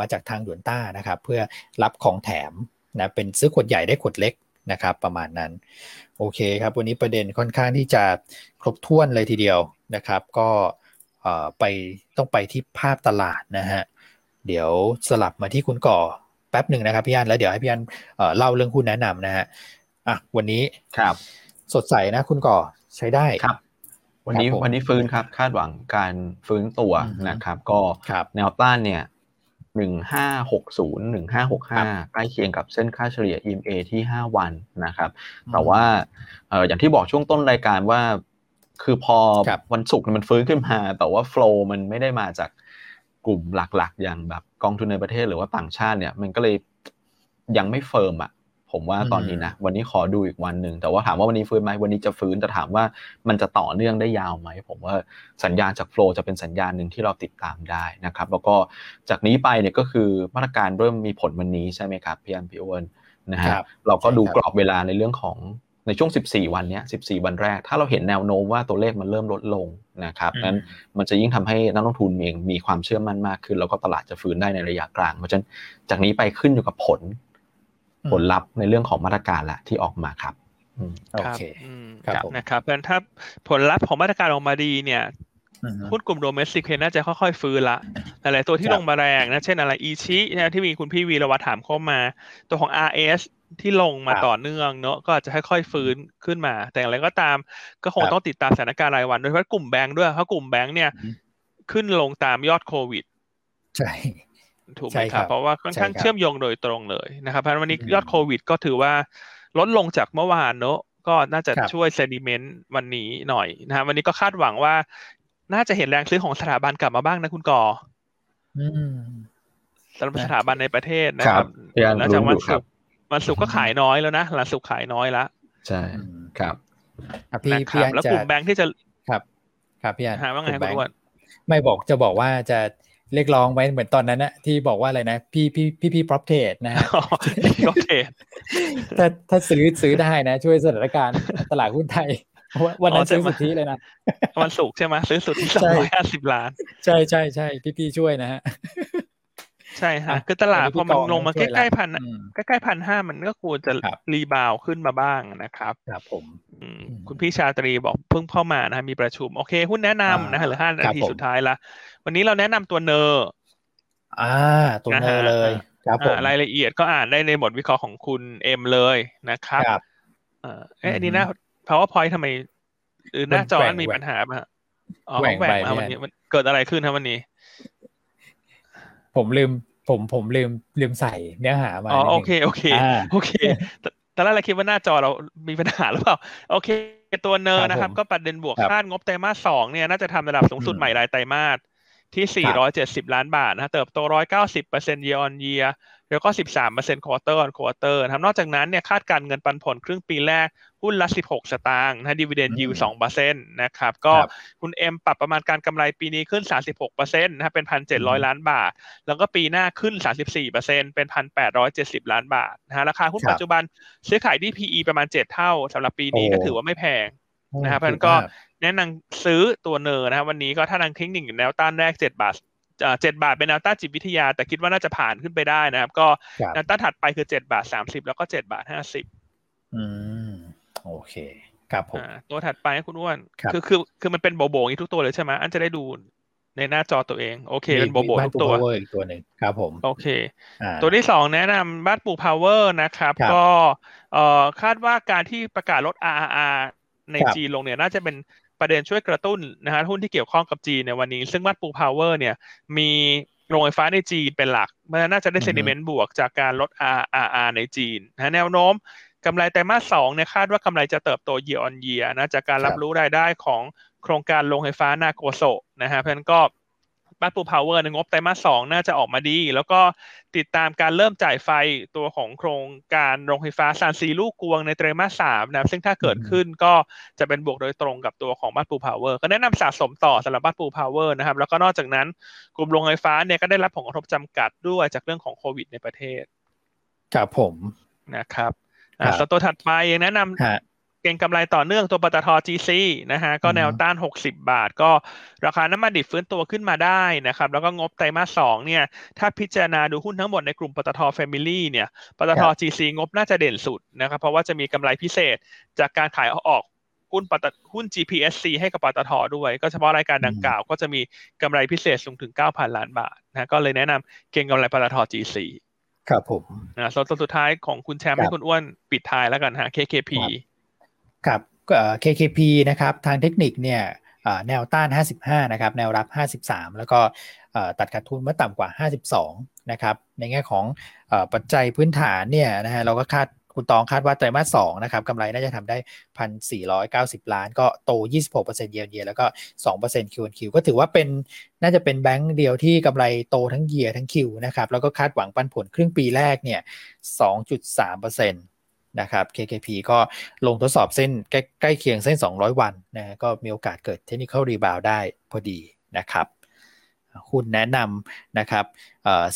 มาจากทางด่วนต้านะครับ เพื่อรับของแถมนะเป็นซื้อขวดใหญ่ได้ขวดเล็กนะครับ ประมาณนั้น โอเคครับ วันนี้ประเด็นค่อนข้างที่จะครบถ้วนเลยทีเดียวนะครับ ก็ ไปต้องไปที่ภาพตลาดนะฮะเดี๋ยวสลับมาที่คุณก่อแป๊บหนึ่งนะครับพี่อันแล้วเดี๋ยวให้พี่อันเล่าเรื่องหุ้นแนะนำนะฮะอะวันนี้ครับ สดใสนะคุณก่อใช้ได้ครับ วันนี้วันนี้ฟื้นครับ คาดหวังการฟื้นตัวนะครับ ก็แนวต้านเนี่ยหนึ่งห้าหกศูนย์หนึ่งห้าหกห้าใกล้เคียงกับเส้นค่าเฉลี่ย EMA ที่ห้าวันนะครับ แต่ว่าอย่างที่บอกช่วงต้นรายการว่า คือพอวันศุกร์มันฟื้นขึ้นมา แต่ว่าโฟล์มันไม่ได้มาจากกลุ่มหลักๆ อย่างแบบกองทุนในประเทศหรือว่าต่างชาติเนี่ย มันก็เลยยังไม่เฟิร์มอะผมว่าตอนนี้นะวันนี้ขอดูอีกวันหนึ่งแต่ว่าถามว่าวันนี้ฟื้นไหมวันนี้จะฟื้นแต่ถามว่ามันจะต่อเนื่องได้ยาวไหมผมว่าสัญญาณจากโฟล์จะเป็นสัญญาณหนึ่งที่เราติดตามได้นะครับ แล้วก็จากนี้ไปเนี่ยก็คือมาตรการเริ่มมีผลวันนี้ใช่ไหมครับพี่อันพี่อ้วนนะฮะเราก็ดูกรอบเวลาในเรื่องของ ในช่วง 14 วันนี้14 วันแรก ถ้าเราเห็นแนวโน้มว่าตัวเลขมันเริ่มลดลงนะครับนั้นมันจะยิ่งทำให้นักลงทุนเองมีความเชื่อมั่นมากขึ้น แล้วก็ตลาดจะฟื้นได้ในระยะกลาง เพราะฉะนั้นจากนี้ไปขึ้นอยู่กับผล ผลลัพธ์ในเรื่องของมาตรการแหละที่ออกมาครับโอเคครับนะครับเพราะถ้าผลลัพธ์ของมาตรการออกมาดีเนี่ยหุ้นกลุ่มโดเมสติกน่าจะค่อยๆ ฟื้นละหลายๆตัวที่ลงมาแรงนะ เช่นอะไรอีชินะที่มีคุณพี่วีรวัตถามเข้ามา ตัวของ RS ที่ลงมาต่อเนื่องเนาะก็อาจจะค่อยๆฟื้นขึ้นมา แต่อย่างไรก็ตามก็คงต้องติดตามสถานการณ์รายวันโดยเฉพาะกลุ่มแบงค์ด้วยเพราะกลุ่มแบงค์เนี่ยขึ้นลงตามยอดโควิดใช่ถูกไหมครับ เพราะว่าค่อนข้างเชื่อมโยงโดยตรงเลยนะครับเพราะวันนี้ยอดโควิดก็ถือว่าลดลงจากเมื่อวานเนาะก็น่าจะช่วยเซนิเมนต์วันนี้หน่อยนะครับวันนี้ก็คาดหวังว่า น่าจะเห็นแรงซื้อของสถาบันกลับมาบ้างนะคุณกอสำหรับสถาบันในประเทศนะครับหลังจากวันศุกร์ วันศุกร์ก็ขายน้อยแล้วนะหลังศุกร์ขายน้อยละใช่ครับพี่พี่แล้วกลุ่มแบงค์ที่จะครับ ครับพี่อันหาว่าไงคุณอ้วนไม่บอกจะบอกว่าจะเรียกร้องไว้เหมือนตอนนั้นนะที่บอกว่าอะไรนะ พี่พี่พี่พี่ prop trade นะฮะ prop trade ถ้าถ้าซื้อซื้อได้นะ ช่วยสถานการณ์ตลาดหุ้นไทยวันนั้นซื้อสุทธิเลยนะวันศุกร์ใช่ไหมซื้อสุทธิสองร้อยห้าสิบล้าน ใช่ใช่ใช่พี่พี่ช่วยนะฮะ ใช่ฮะคือตลาดพอมันลงมาใกล้ๆพันใกล้ๆพันห้ามันก็ควรจะรีบาวขึ้นมาบ้างนะครับครับผมคุณพี่ชาตรีบอกเพิ่งเข้ามานะมีประชุม โอเค หุ้นแนะนำนะหรือห้านาทีสุดท้ายละวันนี้เราแนะนำตัวเนอร์อ่าตัวเนอร์เลยครับผมรายละเอียดก็อ่านได้ในบทวิเคราะห์ของคุณเอ็มเลยนะครับเออเอ๊ะอันนี้นะ powerpoint ทำไมหรือหน้าจอมันมีปัญหาป่ะอ๋อแหว่งมาวันนี้มันเกิดอะไรขึ้นครับวันนี้ ผมลืมผมผมลืมลืมใส่เนื้อหามาอ๋อโอเคโอเคโอเคตอนแรกเราคิดว่าหน้าจอเรามีปัญหาหรือเปล่า โอเค ตัวเนอร์นะครับ ก็ประเด็นบวกคาดงบไตรมาสสองเนี่ยน่าจะทำระดับสูงสุดใหม่รายไตรมาสที่ 470 ล้านบาทนะเติบโต 190% year on year แล้วก็ 13% quarter on quarter นะครับนอกจากนั้นเนี่ยคาดการเงินปันผลครึ่งปีแรก หุ้นละ 16 สตางค์นะดีเวเดนยิว2%นะครับก็คุณเอ็มปรับประมาณการกำไรปีนี้ขึ้น 36%นะครับเป็น1,700ล้านบาท แล้วก็ปีหน้าขึ้น 34%เป็น1,870ล้านบาทนะฮะราคาหุ้นปัจจุบันซื้อขายที่ PE ประมาณ7เท่าสำหรับปีนี้ก็ถือว่าไม่แพงนะครับเพราะนั้นก็แนะนำซื้อตัว NER นะครับวันนี้ก็ถ้านังทิ้งหนึ่งแนวต้านแรก7บาทเจ็ดบาทเป็นแนวต้านจิตวิทยา แต่คิดว่าน่าจะผ่านขึ้นไปได้นะครับ ก็แนวต้านถัดไปคือเจ็ดบาทสามสิบแล้วก็เจ็ดบาทห้าสิบอืม โอเค ครับผมตัวถัดไปคุณอ้วนคือคือคือมันเป็นเบลอเบลออย่างนี้ทุกตัวเลยใช่ไหมอันจะได้ดูในหน้าจอตัวเอง โอเค เป็นเบลอเบลอทุกตัวอีกตัวหนึ่งครับผม โอเค ตัวที่สองแนะนำบ้านปูพาวเวอร์นะครับ ก็เอ่อคาดว่าการที่ประกาศลด RRR ในจีนลงเนี่ยน่าจะเป็นประเด็นช่วยกระตุ้นนะฮะหุ้นที่เกี่ยวข้องกับจีนในวันนี้ ซึ่งบ้านปูพาวเวอร์เนี่ย มีโรงไฟฟ้าในจีนเป็นหลักมันน่าจะได้ sentiment บวกจากการลด RRR ในจีนนะแนวโน้ม กำไรไตรมาสสองเนี่ยคาดว่ากำไรจะเติบโต year on year นะจากการรับรู้รายได้ของโครงการโรงไฟฟ้านาโกโซนะฮะเพราะนั้นก็บ้านปูพาวเวอร์ในงบไตรมาสสองน่าจะออกมาดี แล้วก็ติดตามการเริ่มจ่ายไฟตัวของโครงการโรงไฟฟ้าซานซีลู่กวงในไตรมาสสามนะซึ่งถ้าเกิดขึ้นก็จะเป็นบวกโดยตรงกับตัวของบ้านปูพาวเวอร์ก็แนะนำสะสมต่อสำหรับบ้านปูพาวเวอร์นะครับ แล้วก็นอกจากนั้นกลุ่มโรงไฟฟ้าเนี่ยก็ได้รับผลกระทบจำกัดด้วยจากเรื่องของโควิดในประเทศครับผมนะครับ อ่าตัวถัดไปยังแนะนำเก็งกำไรต่อเนื่องตัวปตท GC นะฮะก็แนวต้าน 60 บาท ก็ราคาน้ำมันดิบฟื้นตัวขึ้นมาได้นะครับ แล้วก็งบไตรมาสสองเนี่ย ถ้าพิจารณาดูหุ้นทั้งหมดในกลุ่มปตท Family เนี่ยปตท GC งบน่าจะเด่นสุดนะครับ เพราะว่าจะมีกำไรพิเศษจากการขายออกหุ้นปตหุ้น GPSC ให้กับปตทด้วย ก็เฉพาะรายการดังกล่าว ก็จะมีกำไรพิเศษสูงถึง 9,000 ล้านบาทนะก็เลยแนะนำเก่งกำไรปตท GC ครับผมนะส่วนสุดท้ายของคุณแชมป์ให้คุณอ้วนปิดท้ายแล้วกันฮะ KKP ครับ KKP นะครับ ทางเทคนิคเนี่ยแนวต้าน 55 นะครับ แนวรับ 53 แล้วก็ตัดขาดทุนเมื่อต่ำกว่า 52 นะครับ ในแง่ของปัจจัยพื้นฐานเนี่ยนะฮะเราก็คาด คุณตองคาดว่าไตรมาสสองนะครับกำไรน่าจะทำได้ 1,490 ล้าน ก็โต 26%เยียร์เยียแล้วก็2%คิวคิวก็ถือว่าเป็นน่าจะเป็นแบงก์เดียวที่กำไรโตทั้งเยียร์ทั้งคิวนะครับ แล้วก็คาดหวังปันผลครึ่งปีแรกเนี่ย 2.3%นะครับ KKP ก็ลงทดสอบเส้นใกล้ใกล้เคียงเส้น 200 วันนะก็มีโอกาสเกิด technical rebound ได้พอดีนะครับ หุ้นแนะนำนะครับ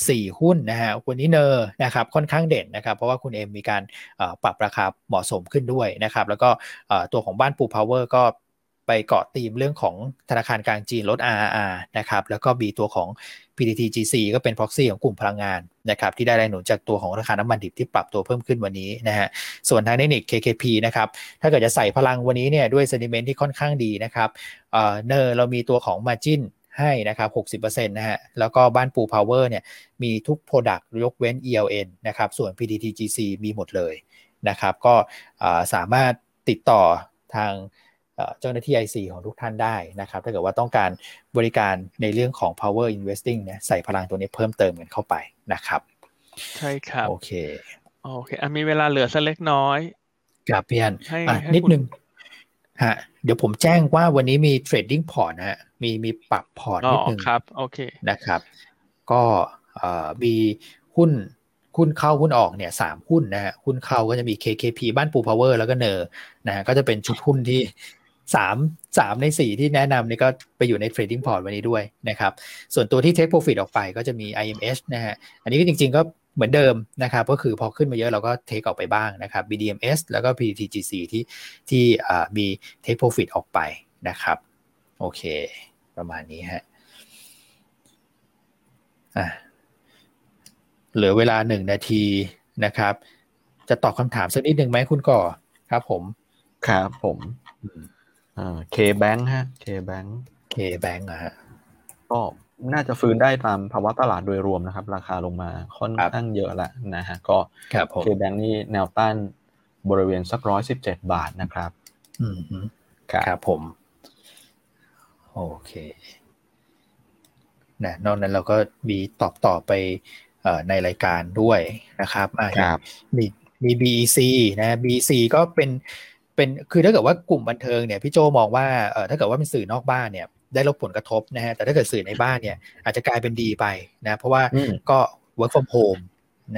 สี่หุ้นนะฮะวันนี้ NER นะครับค่อนข้างเด่นนะครับเพราะว่าคุณเอ็มมีการปรับราคาเหมาะสมขึ้นด้วยนะครับแล้วก็ตัวของบ้านปูพาวเวอร์ก็ไปเกาะตีมเรื่องของธนาคารกลางจีนลด RRR นะครับแล้วก็มีตัวของ PTTGC ก็เป็น proxy ของกลุ่มพลังงานนะครับที่ได้แรงหนุนจากตัวของราคาน้ำมันดิบที่ปรับตัวเพิ่มขึ้นวันนี้นะฮะส่วนทางเทคนิค KKP นะครับถ้าเกิดจะใส่พลังวันนี้เนี่ยด้วย sentiment ที่ค่อนข้างดีนะครับเเนอร์เรามีตัวของ margin ให้นะครับ 60%นะฮะ แล้วก็บ้านปู Power เนี่ยมีทุก Product ยกเว้น ELN นะครับ ส่วน PTTGC มีหมดเลยนะครับ ก็สามารถติดต่อทางเจ้าหน้าที่ IC ของทุกท่านได้นะครับ ถ้าเกิดว่าต้องการบริการในเรื่องของ power investing เนี่ยใส่พลังตัวนี้เพิ่มเติมกันเข้าไปนะครับ ใช่ครับ โอเค โอเคอมีเวลาเหลือสักเล็กน้อยกับเพียนนิดนึง ฮะเดี๋ยวผมแจ้งว่าวันนี้มี trading พอร์ตนะฮะมีมีปรับพอร์ตนิดนึงครับโอเคนะครับ ก็มีหุ้นหุ้นเข้าหุ้นออกเนี่ยสามหุ้นนะฮะหุ้นเข้าก็จะมี KKP บ้านปูพาวเวอร์แล้วก็ NERนะฮะก็จะเป็นชุดหุ้นที่สามสามในสี่ที่แนะนำนี่ก็ไปอยู่ใน trading พอร์ตวันนี้ด้วยนะครับ ส่วนตัวที่ take profit ออกไปก็จะมี IMH นะฮะอันนี้ก็จริงๆก็ เหมือนเดิมนะครับก็คือพอขึ้นมาเยอะเราก็ take ออกไปบ้างนะครับ BDMS แล้วก็ PTTGC ที่ที่มี take profit ออกไปนะครับ โอเค ประมาณนี้ฮะอะเหลือเวลาหนึ่งนาทีนะครับ จะตอบคำถามสักนิดหนึ่งไหมคุณก่อครับผม ครับผมอ่าเคแบงค์ฮะเคแบงค์เคแบงค์อะฮะก็ น่าจะฟื้นได้ตามภาวะตลาดโดยรวมนะครับ ราคาลงมาค่อนข้างเยอะแล้วนะฮะก็เคแบงค์นี่แนวต้านบริเวณสักร้อยสิบเจ็ดบาทนะครับ อืมครับผม โอเคนะนอกนั้นเราก็มีตอบต่อไปในรายการด้วยนะครับครับมีมี BEC นะ BEC ก็เป็นเป็นคือถ้าเกิดว่ากลุ่มบันเทิงเนี่ยพี่โจมองว่าเออถ้าเกิดว่าเป็นสื่อนอกบ้านเนี่ย ได้รับผลกระทบนะฮะแต่ถ้าเกิดสื่อในบ้านเนี่ยอาจจะกลายเป็นดีไปนะเพราะว่าก็ work from home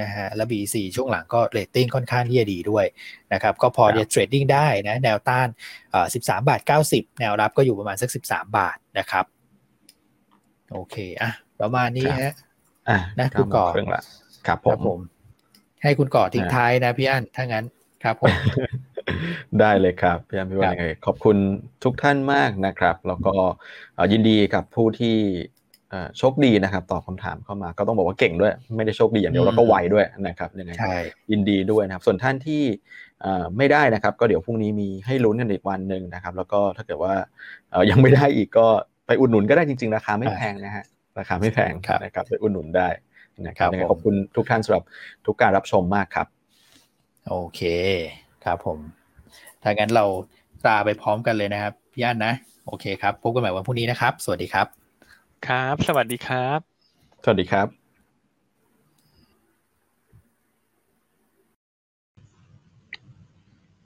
นะฮะแล้ว BEC ช่วงหลังก็เรตติ้งค่อนข้างที่จะดีด้วยนะครับก็พอจะ trading ได้นะแนวต้านเอ่อ13บาท90แนวรับก็อยู่ประมาณสัก13บาทนะครับ โอเคอะประมาณนี้ฮะอะนะคุณก่อครับผม ให้คุณก่อทิ้งท้ายนะพี่อั้นถ้างั้นครับผม ได้เลยครับพี่อันพี่ว่าไงขอบคุณทุกท่านมากนะครับ แล้วก็ยินดีกับผู้ที่โชคดีนะครับตอบคาถามเข้ามาก็ต้องบอกว่าเก่งด้วย ไม่ได้โชคดีอย่างเดียวแล้วก็ไวด้วยนะครับยังไงยินดีด้วยนะครับ ส่วนท่านที่ไม่ได้นะครับ ก็เดี๋ยวพรุ่งนี้มีให้ลุ้นกันอีกวันหนึ่งนะครับ แล้วก็ถ้าเกิดว่ายังไม่ได้อีกก็ไปอุดหนุนก็ได้จริง ๆ ราคาไม่แพงนะฮะราคาไม่แพงนะครับไปอุดหนุนได้นะครับขอบคุณทุกท่านสำหรับทุกการรับชมมากครับ โอเคครับผม ถ้างั้นเราลาไปพร้อมกันเลยนะครับพี่อันนะ โอเคครับ พบกันใหม่วันพรุ่งนี้นะครับ สวัสดีครับ ครับ สวัสดีครับ สวัสดีครับ